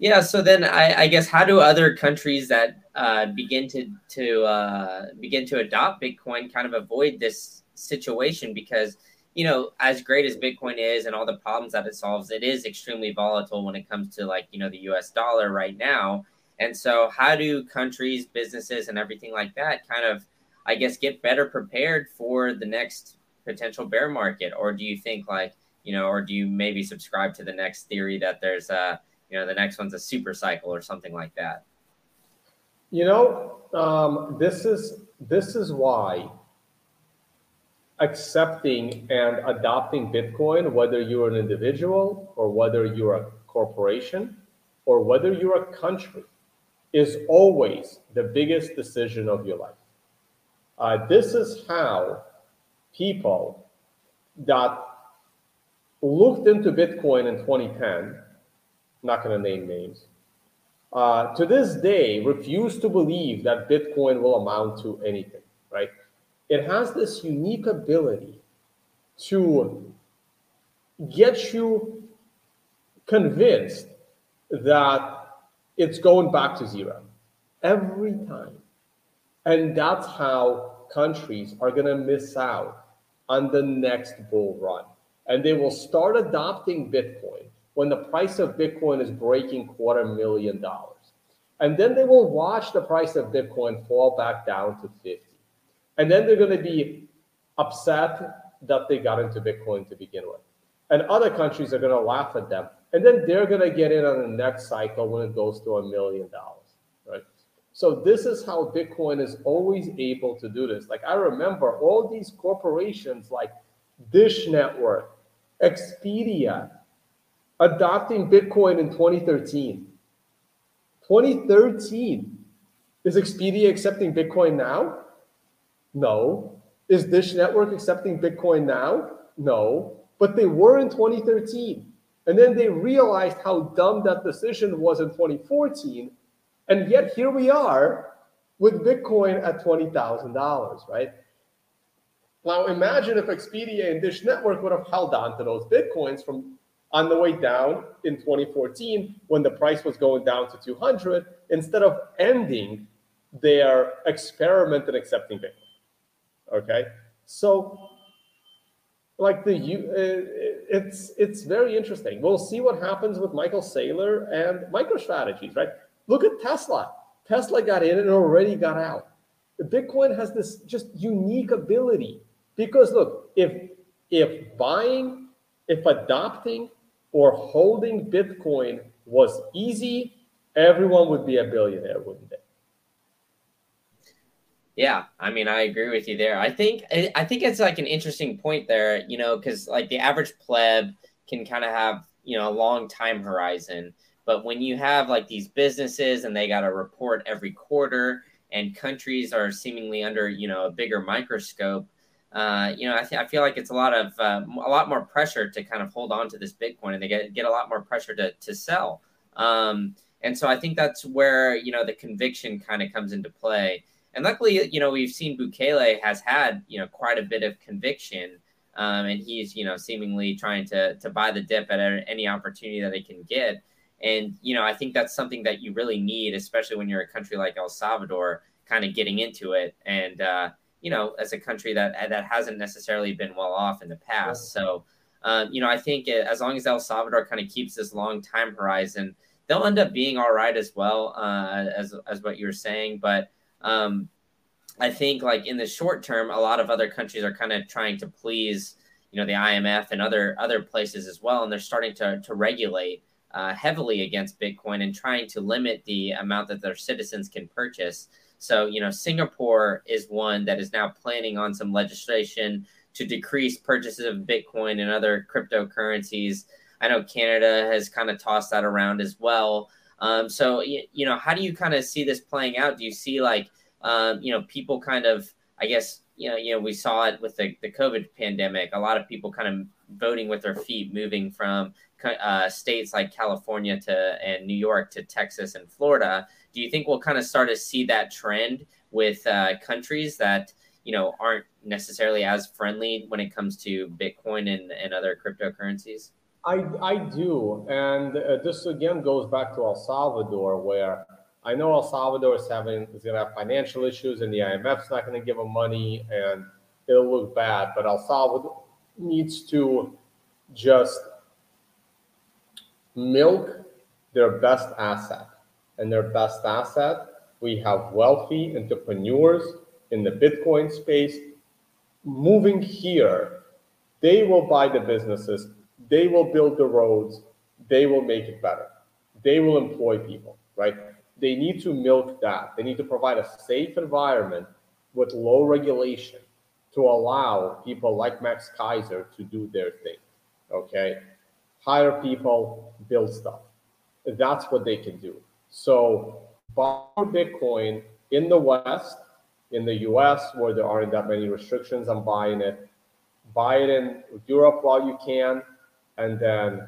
Yeah. So then, I, I guess how do other countries that uh, begin to to uh, begin to adopt Bitcoin kind of avoid this situation? Because you know, as great as Bitcoin is and all the problems that it solves, it is extremely volatile when it comes to like you know the U.S. dollar right now. And so, how do countries, businesses, and everything like that kind of, I guess, get better prepared for the next potential bear market? Or do you think like you know, or do you maybe subscribe to the next theory that there's a you know the next one's a super cycle or something like that. You know um, this is this is why accepting and adopting bitcoin whether you're an individual or whether you're a corporation or whether you're a country is always the biggest decision of your life. Uh, this is how people that looked into bitcoin in 2010 not going to name names, uh, to this day refuse to believe that Bitcoin will amount to anything, right? It has this unique ability to get you convinced that it's going back to zero every time. And that's how countries are going to miss out on the next bull run. And they will start adopting Bitcoin when the price of Bitcoin is breaking quarter million dollars. And then they will watch the price of Bitcoin fall back down to 50. And then they're going to be upset that they got into Bitcoin to begin with. And other countries are going to laugh at them. And then they're going to get in on the next cycle when it goes to a million dollars, right? So this is how Bitcoin is always able to do this. Like I remember all these corporations like Dish Network, Expedia, adopting Bitcoin in 2013. 2013. Is Expedia accepting Bitcoin now? No. Is Dish Network accepting Bitcoin now? No. But they were in 2013. And then they realized how dumb that decision was in 2014. And yet here we are with Bitcoin at $20,000, right? Now imagine if Expedia and Dish Network would have held on to those Bitcoins from on the way down in 2014 when the price was going down to 200 instead of ending their experiment in accepting Bitcoin. Okay, so like the uh, it's it's very interesting. We'll see what happens with Michael Saylor and MicroStrategies, right? Look at Tesla. Tesla got in and already got out. Bitcoin has this just unique ability because look, if if buying, if adopting or holding Bitcoin was easy, everyone would be a billionaire, wouldn't they? Yeah, I mean, I agree with you there. I think I think it's like an interesting point there, you know, because like the average pleb can kind of have you know a long time horizon, but when you have like these businesses and they got to report every quarter, and countries are seemingly under you know a bigger microscope, uh, you know, I, th- I feel like it's a lot of uh, a lot more pressure to kind of hold on to this Bitcoin, and they get get a lot more pressure to to sell. Um, and so I think that's where you know the conviction kind of comes into play. And luckily, you know, we've seen Bukele has had, you know, quite a bit of conviction. Um, and he's, you know, seemingly trying to to buy the dip at any opportunity that he can get. And, you know, I think that's something that you really need, especially when you're a country like El Salvador, kind of getting into it. And, uh, you know, as a country that that hasn't necessarily been well off in the past. So, um, you know, I think as long as El Salvador kind of keeps this long time horizon, they'll end up being all right as well, uh, as as what you were saying. But um, I think like in the short term, a lot of other countries are kind of trying to please, you know, the IMF and other other places as well, and they're starting to to regulate uh, heavily against Bitcoin and trying to limit the amount that their citizens can purchase. So, you know, Singapore is one that is now planning on some legislation to decrease purchases of Bitcoin and other cryptocurrencies. I know Canada has kind of tossed that around as well. Um, so you, know, how do you kind of see this playing out? Do you see like um, you know people kind of I guess you know you know we saw it with the, the COVID pandemic. A lot of people kind of voting with their feet, moving from uh, states like California to and New York to Texas and Florida. Do you think we'll kind of start to see that trend with uh, countries that you know aren't necessarily as friendly when it comes to Bitcoin and, and other cryptocurrencies? I, I do. And uh, this again goes back to El Salvador, where I know El Salvador is having is going to have financial issues, and the IMF's not going to give them money, and it'll look bad. But El Salvador needs to just milk their best asset, and their best asset we have wealthy entrepreneurs in the Bitcoin space moving here. They will buy the businesses they will build the roads, they will make it better. They will employ people, right? They need to milk that. They need to provide a safe environment with low regulation to allow people like Max Keiser to do their thing. Okay. Hire people, build stuff. That's what they can do. So buy Bitcoin in the West, in the US, where there aren't that many restrictions on buying it. Buy it in Europe while you can and then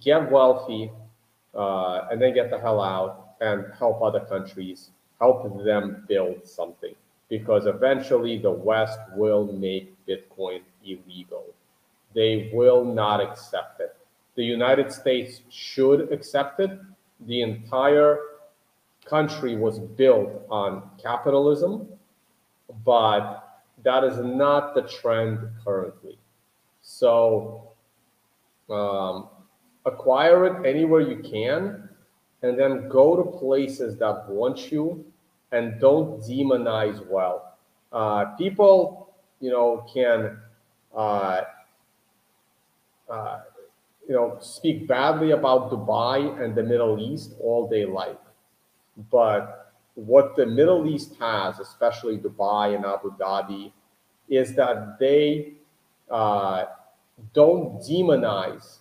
get wealthy uh, and then get the hell out and help other countries, help them build something. Because eventually the West will make Bitcoin illegal. They will not accept it. The United States should accept it. The entire country was built on capitalism, but that is not the trend currently. So um, acquire it anywhere you can, and then go to places that want you and don't demonize wealth. Uh, people, you know, can, uh, uh, you know, speak badly about Dubai and the Middle East all day life. But what the Middle East has, especially Dubai and Abu Dhabi, is that they uh, don't demonize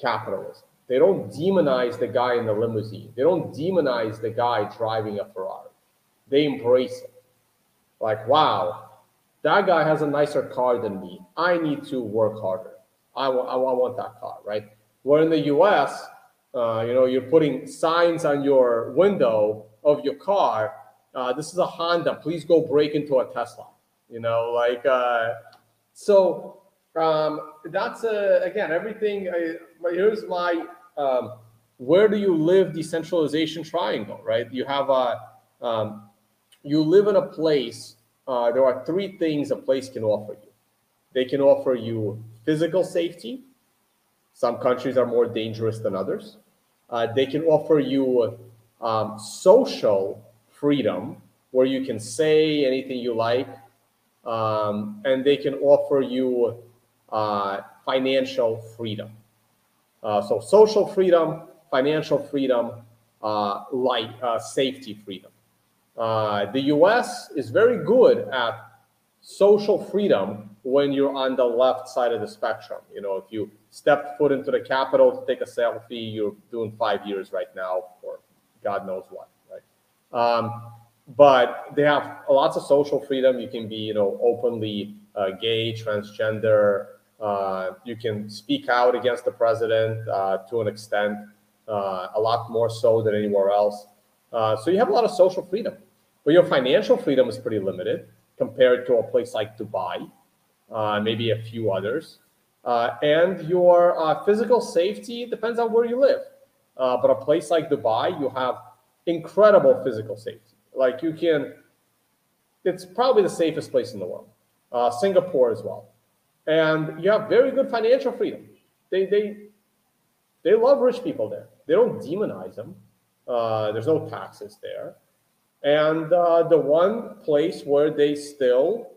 capitalism. They don't demonize the guy in the limousine. They don't demonize the guy driving a Ferrari. They embrace it. Like, wow, that guy has a nicer car than me. I need to work harder. I want, I want that car, right? Where in the US, uh, you know, you're putting signs on your window of your car uh, this is a Honda. Please go break into a Tesla. You know, like uh, so. Um, that's uh, again everything. Uh, here's my um, where do you live decentralization triangle, right? You have a um, you live in a place. Uh, there are three things a place can offer you. They can offer you physical safety. Some countries are more dangerous than others. Uh, they can offer you um, social freedom, where you can say anything you like, um, and they can offer you uh, financial freedom. Uh, so social freedom, financial freedom, uh, light, uh, safety freedom. Uh, the U.S. is very good at social freedom when you're on the left side of the spectrum. You know, if you step foot into the Capitol to take a selfie, you're doing five years right now, or God knows what, right? Um, but they have lots of social freedom. You can be, you know, openly uh, gay, transgender. Uh, you can speak out against the president uh, to an extent, uh, a lot more so than anywhere else. Uh, so you have a lot of social freedom, but your financial freedom is pretty limited compared to a place like Dubai, maybe a few others. and your physical safety depends on where you live. but a place like Dubai, you have incredible physical safety. Like you can, it's probably the safest place in the world. Uh, Singapore as well, and you have very good financial freedom. They they they love rich people there. They don't demonize them. Uh, there's no taxes there, and uh, the one place where they still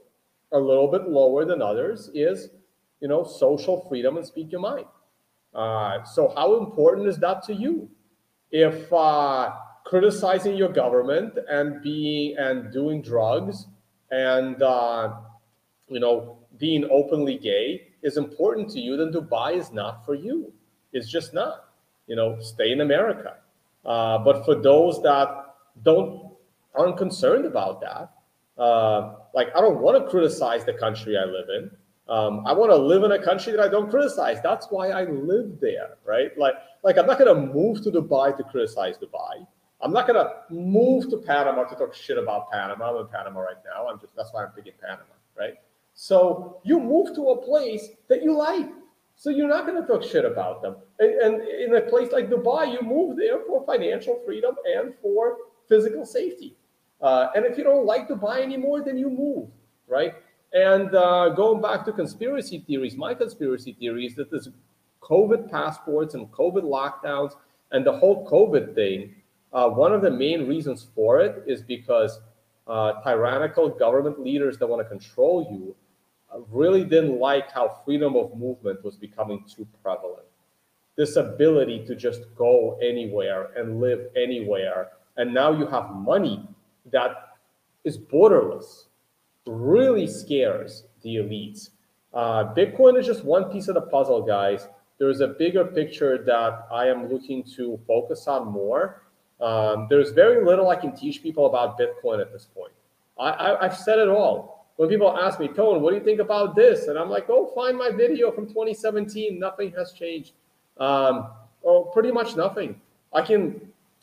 a little bit lower than others is, you know, social freedom and speak your mind. Uh, so how important is that to you? If uh, criticizing your government and being and doing drugs and uh, you know being openly gay is important to you, then Dubai is not for you. It's just not. You know, stay in America. Uh, but for those that don't aren't concerned about that, uh, like I don't want to criticize the country I live in. Um, I want to live in a country that I don't criticize. That's why I live there, right? Like, like I'm not to move to Dubai to criticize Dubai. I'm not gonna move to Panama to talk shit about Panama. I'm in Panama right now. I'm just that's why I'm picking Panama, right? So you move to a place that you like. So you're not going to talk shit about them. And, and, in a place like Dubai, you move there for financial freedom and for physical safety. Uh, and if you don't like Dubai anymore, then you move, right? And uh, going back to conspiracy theories, my conspiracy theory is that this COVID passports and COVID lockdowns and the whole COVID thing uh, one of the main reasons for it is because uh, tyrannical government leaders that want to control you uh, really didn't like how freedom of movement was becoming too prevalent. This ability to just go anywhere and live anywhere. And now you have money that is borderless, really scares the elites. Uh, Bitcoin is just one piece of the puzzle, guys. There's a bigger picture that I am looking to focus on more um, there's very little I can teach people about Bitcoin at this point. I, have said it all. When people ask me, Tone, what do you think about this? And I'm like, oh, find my video from 2017. Nothing has changed. Um, oh, pretty much nothing. I can,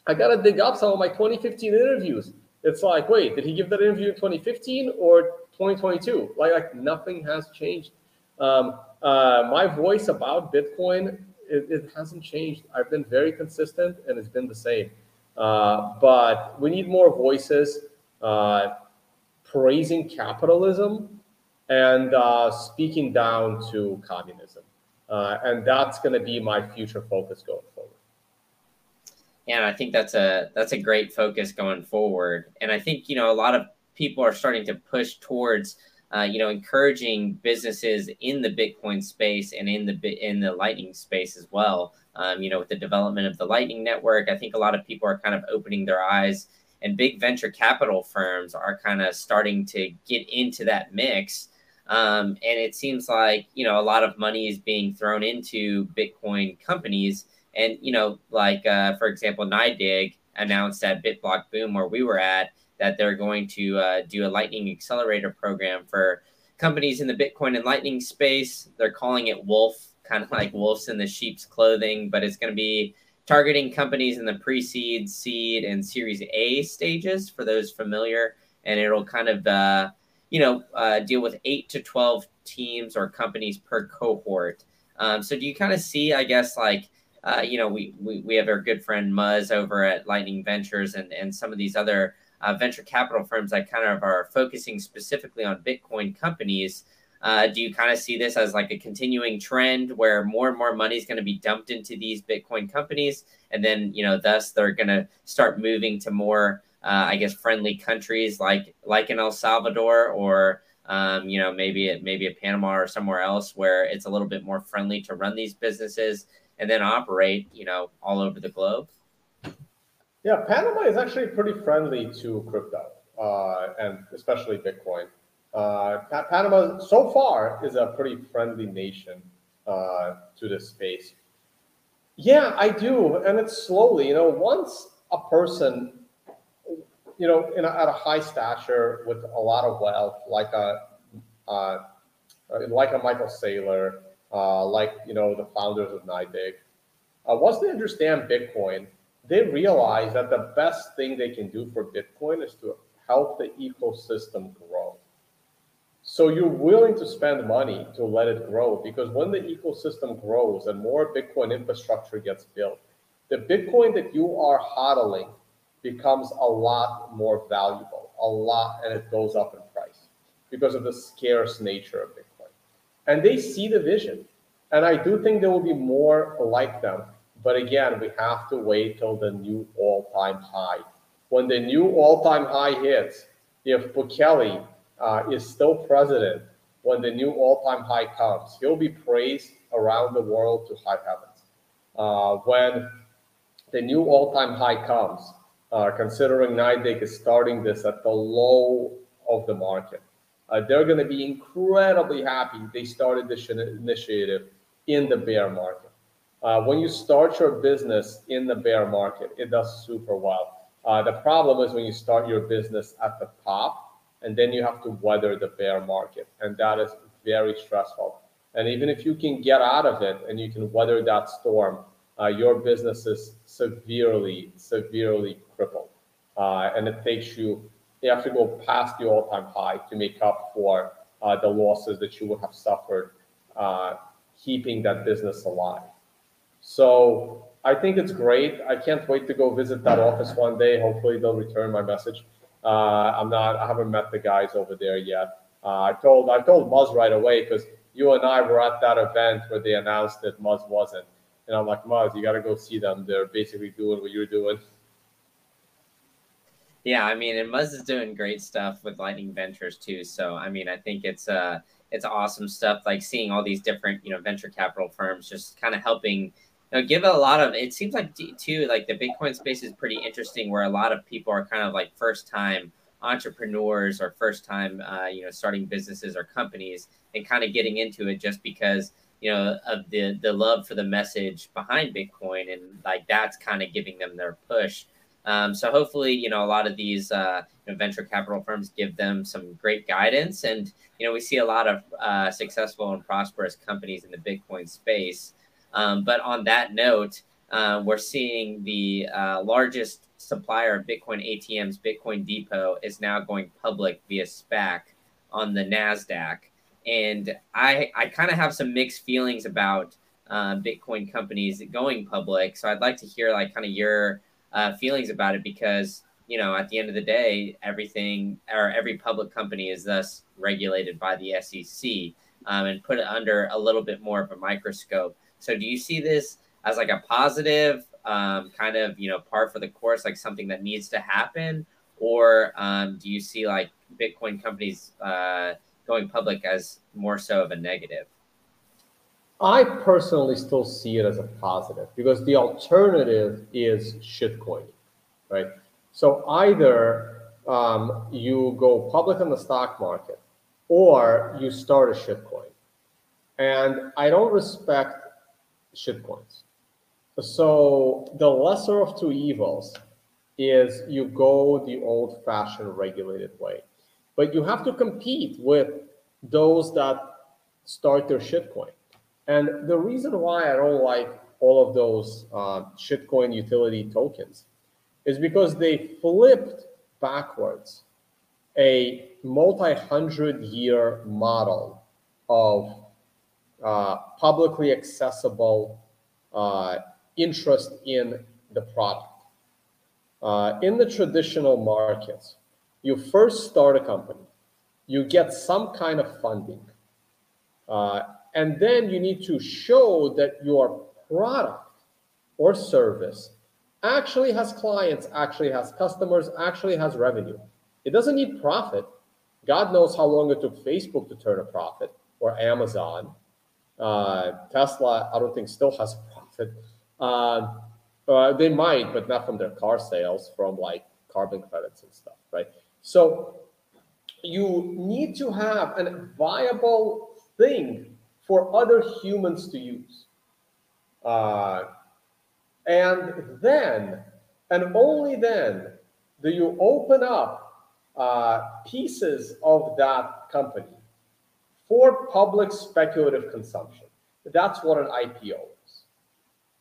I got to dig up some of my 2015 interviews. It's like, wait, did he give that interview in 2015 or 2022? Like, like nothing has changed. Um, uh, my voice about Bitcoin, it, it hasn't changed. I've been very consistent and it's been the same. Uh, but we need more voices uh, praising capitalism and uh, speaking down to communism. Uh, and that's going to be my future focus. Yeah, and I think that's a that's a great focus going forward. And I think you know a lot of people are starting to push towards uh, you know, encouraging businesses in the Bitcoin space and in the in the Lightning space as well. Um, you know, with the development of the Lightning Network, I think a lot of people are kind of opening their eyes, and big venture capital firms are kind of starting to get into that mix. Um, and it seems like you know a lot of money is being thrown into Bitcoin companies, and you know, like uh, for example, NYDIG announced at BitBlock Boom where we were at that they're going to uh, do a Lightning Accelerator program for companies in the Bitcoin and Lightning space. They're calling it Wolf, kind of like wolves in the sheep's clothing, but it's going to be targeting companies in the pre-seed, seed, and Series A stages for those familiar, and it'll kind of uh, you know uh, deal with eight to twelve teams or companies per cohort. Um, so do you kind of see, I guess, like uh, you know, we, we we have our good friend Muzz over at Lightning Ventures and and some of these other uh, venture capital firms that kind of are focusing specifically on Bitcoin companies. Uh, do you kind of see this as like a continuing trend where more and more money is going to be dumped into these Bitcoin companies, and then you know, thus they're going to start moving to more, uh, I guess, friendly countries like like in El Salvador or um, you know maybe it maybe a Panama or somewhere else where it's a little bit more friendly to run these businesses and then operate, you know, all over the globe. Yeah, Panama is actually pretty friendly to crypto uh, and especially Bitcoin. Uh, Panama so far is a pretty friendly nation uh, to this space. Yeah, I do, and it's slowly. You know, once a person, you know, a, at a high stature with a lot of wealth, like a uh, like a Michael Saylor, uh, like you know the founders of NYDIG, uh, once they understand Bitcoin, they realize that the best thing they can do for Bitcoin is to help the ecosystem grow. So you're willing to spend money to let it grow because when the ecosystem grows and more Bitcoin infrastructure gets built, the Bitcoin that you are hodling becomes a lot more valuable, a lot, and it goes up in price because of the scarce nature of Bitcoin. And they see the vision. And I do think there will be more like them. But again, we have to wait till the new all-time high. When the new all-time high hits, if Bukele uh, is still president when the new all-time high comes. He'll be praised around the world to high heavens. Uh, when the new all-time high comes, uh, considering NYDIG is starting this at the low of the market, uh, they're going to be incredibly happy they started this initiative in the bear market. Uh, when you start your business in the bear market, it does super well. Uh, the problem is when you start your business at the top, and then you have to weather the bear market, and that is very stressful. And even if you can get out of it and you can weather that storm, uh, your business is severely, severely crippled, uh, and it takes you. You have to go past the all-time high to make up for uh, the losses that you would have suffered uh, keeping that business alive. So I think it's great. I can't wait to go visit that office one day. Hopefully, they'll return my message. Uh, I'm not. I haven't met the guys over there yet. Uh, I told I told Muzz right away because you and I were at that event where they announced that Muzz wasn't, and I'm like, Muzz, you got to go see them. They're basically doing what you're doing. Yeah, I mean, and Muzz is doing great stuff with Lightning Ventures too. So I mean, I think it's uh it's awesome stuff. Like seeing all these different you know venture capital firms just kind of helping You know, give a lot of. It seems like too, like the Bitcoin space is pretty interesting, where a lot of people are kind of like first time entrepreneurs or first time, uh, you know, starting businesses or companies and kind of getting into it just because you know of the the love for the message behind Bitcoin and like that's kind of giving them their push. Um, so hopefully, you know, a lot of these uh, you know, venture capital firms give them some great guidance, and you know, we see a lot of uh, successful and prosperous companies in the Bitcoin space. Um, but on that note, uh, we're seeing the uh, largest supplier of Bitcoin ATMs, Bitcoin Depot, is now going public via SPAC on the NASDAQ. And I, I kind of have some mixed feelings about uh, Bitcoin companies going public. So I'd like to hear like kind of your uh, feelings about it because, you know, at the end of the day, everything or every public company is thus regulated by the SEC um, and put under a little bit more of a microscope. So do you see this as like a positive um, kind of you know par for the course, like something that needs to happen, or um, do you see like Bitcoin companies uh, going public as more so of a negative? I personally still see it as a positive because the alternative is shitcoin, right? So either um, you go public on the stock market or you start a shitcoin. And I don't respect shitcoins. So the lesser of two evils is you go the old fashioned regulated way. But you have to compete with those that start their shitcoin. And the reason why I don't like all of those uh, shitcoin utility tokens is because they flipped backwards a multi-hundred year model of uh, publicly accessible uh, interest in the product. Uh, in the traditional markets, you first start a company, you get some kind of funding, uh, and then you need to show that your product or service actually has clients, actually has customers, actually has revenue. It doesn't need profit. God knows how long it took Facebook to turn a profit or Amazon. Uh, Tesla, I don't think still has a profit. Uh, uh, they might, but not from their car sales, from like carbon credits and stuff, right? So you need to have a viable thing for other humans to use. Uh, and then, and only then, do you open up uh, pieces of that company for public speculative consumption. That's what an IPO is.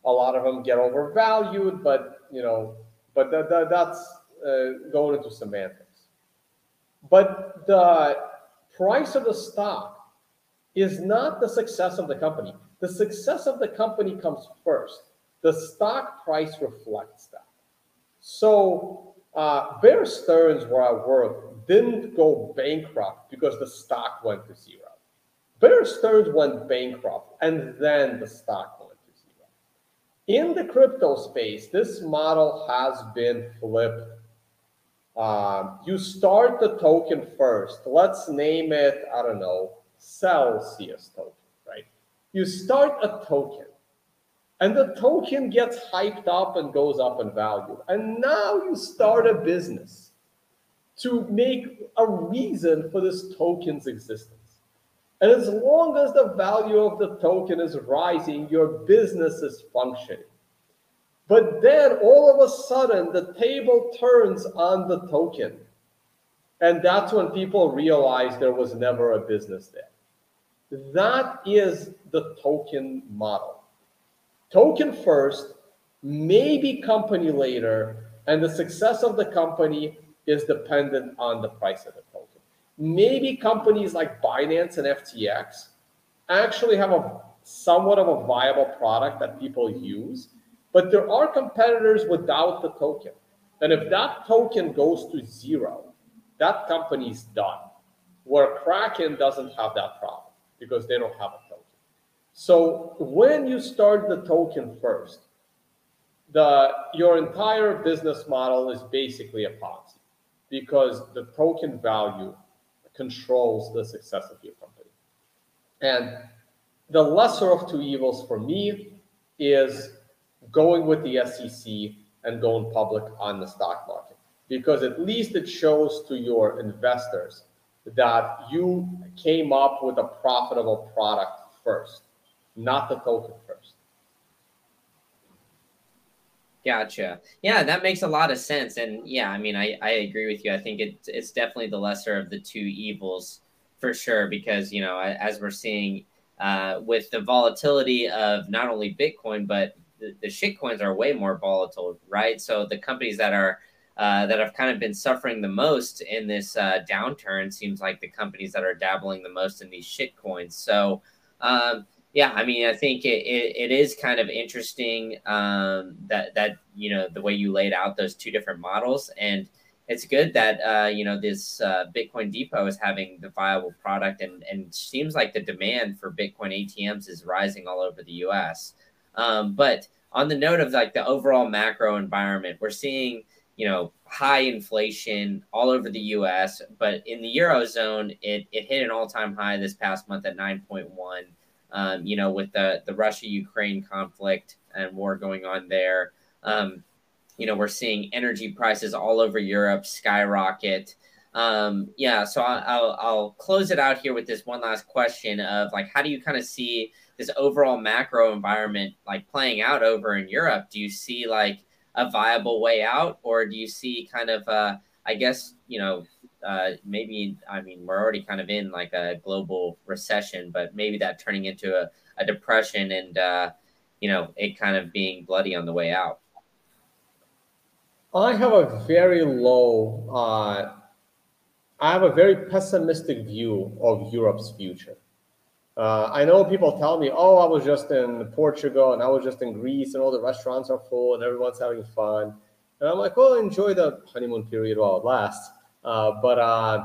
A lot of them get overvalued, but you know, but th- th- that's uh, going into semantics. But the price of the stock is not the success of the company. The success of the company comes first. The stock price reflects that. So uh, Bear Stearns, where I work, didn't go bankrupt because the stock went to zero. Bear Stearns went bankrupt and then the stock went to zero. In the crypto space, this model has been flipped. Um, you start the token first. Let's name it, I don't know, Celsius token, right? You start a token and the token gets hyped up and goes up in value. And now you start a business to make a reason for this token's existence. And as long as the value of the token is rising, your business is functioning. But then all of a sudden, the table turns on the token. And that's when people realize there was never a business there. That is the token model. Token first, maybe company later, and the success of the company is dependent on the price of the token maybe companies like Binance and FTX actually have a somewhat of a viable product that people use, but there are competitors without the token. And if that token goes to zero, that company is done. Where Kraken doesn't have that problem because they don't have a token. So when you start the token first, the your entire business model is basically a Ponzi because the token value controls the success of your company. And the lesser of two evils for me is going with the SEC and going public on the stock market because at least it shows to your investors that you came up with a profitable product first, not the token first. Gotcha. Yeah, that makes a lot of sense. And yeah, I mean, I, I agree with you. I think it, it's definitely the lesser of the two evils for sure, because, you know, as we're seeing uh, with the volatility of not only Bitcoin, but the, the shit coins are way more volatile, right? So the companies that are uh, that have kind of been suffering the most in this uh, downturn seems like the companies that are dabbling the most in these shit coins. So, um, yeah, I mean, I think it, it, it is kind of interesting um, that that you know the way you laid out those two different models, and it's good that uh, you know this uh, Bitcoin Depot is having the viable product, and and seems like the demand for Bitcoin ATMs is rising all over the U.S. Um, but on the note of like the overall macro environment, we're seeing you know high inflation all over the U.S., but in the eurozone, it it hit an all time high this past month at nine point one um, you know, with the, the Russia Ukraine conflict and war going on there. Um, you know, we're seeing energy prices all over Europe skyrocket. Um, yeah, so I'll, I'll close it out here with this one last question of like, how do you kind of see this overall macro environment like playing out over in Europe? Do you see like a viable way out, or do you see kind of, uh, I guess, you know, uh, maybe I mean we're already kind of in like a global recession, but maybe that turning into a, a depression and uh, you know, it kind of being bloody on the way out? I have a very low, uh, I have a very pessimistic view of Europe's future. Uh, I know people tell me, oh, I was just in Portugal and I was just in Greece and all the restaurants are full and everyone's having fun. And I'm like, well, enjoy the honeymoon period while it lasts. Uh, but uh,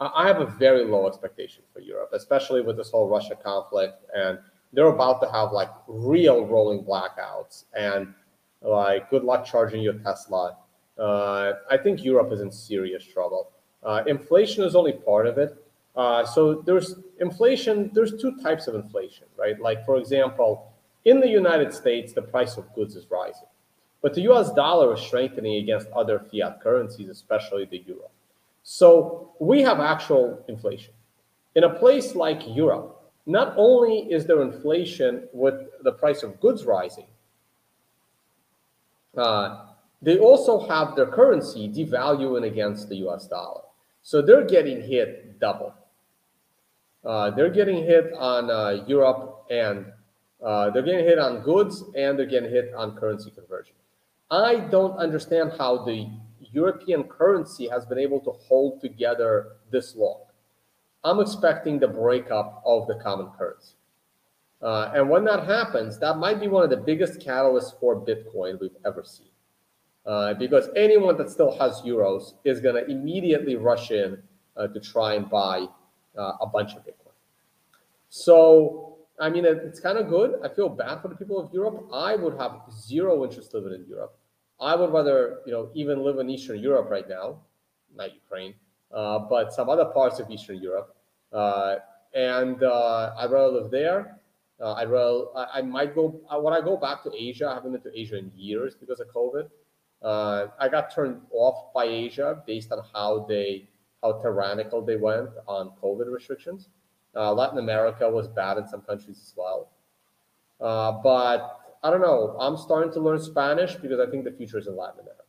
I have a very low expectation for Europe, especially with this whole Russia conflict. And they're about to have like real rolling blackouts. And like, good luck charging your Tesla. Uh, I think Europe is in serious trouble. Uh, inflation is only part of it. Uh, so there's inflation, there's two types of inflation, right? Like, for example, in the United States, the price of goods is rising. But the US dollar is strengthening against other fiat currencies, especially the euro. So we have actual inflation. In a place like Europe, not only is there inflation with the price of goods rising, uh, they also have their currency devaluing against the US dollar. So they're getting hit double. Uh, they're getting hit on uh, Europe and uh, they're getting hit on goods and they're getting hit on currency conversion. I don't understand how the European currency has been able to hold together this long. I'm expecting the breakup of the common currency. Uh, and when that happens, that might be one of the biggest catalysts for Bitcoin we've ever seen. Uh, because anyone that still has euros is going to immediately rush in to try and buy a bunch of Bitcoin. So I mean, it's kind of good. I feel bad for the people of Europe. I would have zero interest living in Europe. I would rather, you know, even live in Eastern Europe right now, not Ukraine, uh, but some other parts of Eastern Europe. Uh, and uh, I'd rather live there. Uh, I'd rather, I, I, might go, uh, when I go back to Asia, I haven't been to Asia in years because of COVID. Uh, I got turned off by Asia based on how they, how tyrannical they went on COVID restrictions. Uh, Latin America was bad in some countries as well. Uh, but I don't know. I'm starting to learn Spanish because I think the future is in Latin America.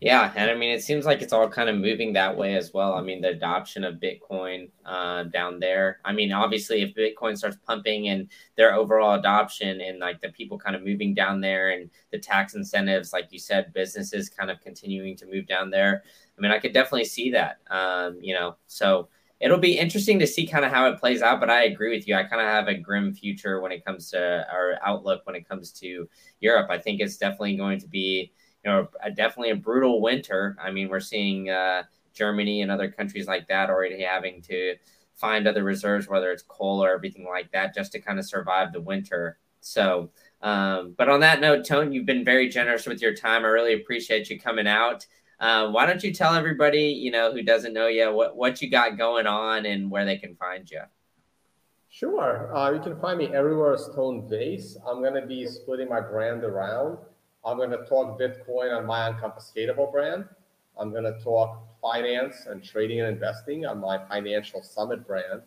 Yeah, and I mean, it seems like it's all kind of moving that way as well. I mean, the adoption of Bitcoin uh, down there. I mean, obviously, if Bitcoin starts pumping and their overall adoption and like the people kind of moving down there and the tax incentives, like you said, businesses kind of continuing to move down there. I mean, I could definitely see that. Um, you know, so it'll be interesting to see kind of how it plays out. But I agree with you. I kind of have a grim future when it comes to our outlook when it comes to Europe. I think it's definitely going to be, you know, a, definitely a brutal winter. I mean, we're seeing uh, Germany and other countries like that already having to find other reserves, whether it's coal or everything like that, just to kind of survive the winter. So, um, but on that note, Tone, you've been very generous with your time. I really appreciate you coming out. Uh, why don't you tell everybody, you know, who doesn't know you, what, what you got going on and where they can find you? Sure. Uh, you can find me everywhere Stone Tone Vays. I'm going to be splitting my brand around. I'm going to talk Bitcoin on my Unconfiscatable brand. I'm going to talk finance and trading and investing on my Financial Summit brand.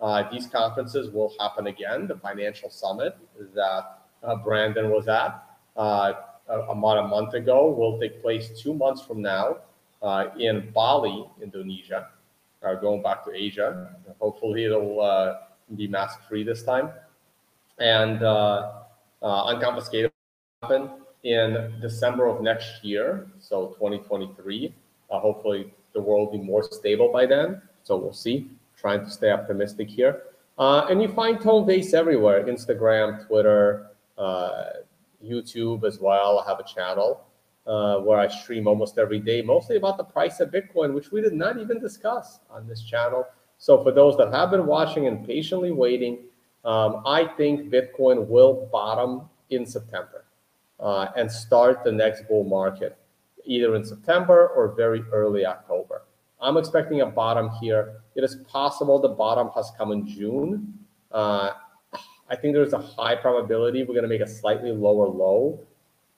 Uh, these conferences will happen again. The Financial Summit that uh, Brandon was at. Uh, about a month ago will take place two months from now uh, in Bali, Indonesia, uh, going back to Asia. Hopefully, it'll uh, be mask free this time. And uh, uh, unconfiscated happen in December of next year, so 2023. Uh, hopefully, the world will be more stable by then. So we'll see. Trying to stay optimistic here. And you find Tone Vays everywhere Instagram, Twitter, YouTube as well. I have a channel uh, where I stream almost every day, mostly about the price of Bitcoin, which we did not even discuss on this channel. So for those that have been watching and patiently waiting, um, I think Bitcoin will bottom in September uh, and start the next bull market either in September or very early October. I'm expecting a bottom here. It is possible the bottom has come in June. Uh, I think there's a high probability we're going to make a slightly lower low.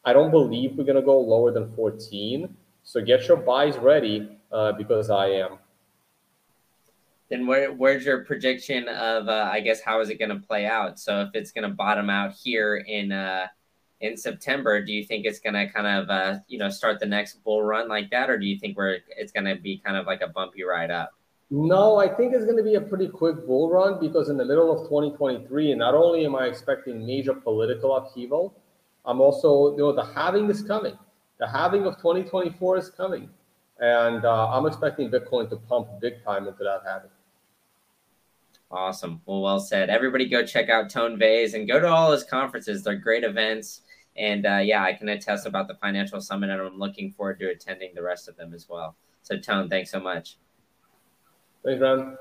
I don't believe we're going to go lower than 14. So get your buys ready uh, because I am. Then where, where's your prediction of, uh, I guess, how is it going to play out? So if it's going to bottom out here in uh, in September, do you think it's going to kind of, uh, you know, start the next bull run like that? Or do you think we're, it's going to be kind of like a bumpy ride up? No, I think it's going to be a pretty quick bull run because in the middle of 2023, not only am I expecting major political upheaval, I'm also, you know, the halving is coming. The halving of 2024 is coming. And uh, I'm expecting Bitcoin to pump big time into that halving. Awesome. Well, well said. Everybody go check out Tone Vays and go to all his conferences. They're great events. And uh, yeah, I can attest about the financial summit, and I'm looking forward to attending the rest of them as well. So, Tone, thanks so much. Thanks, man.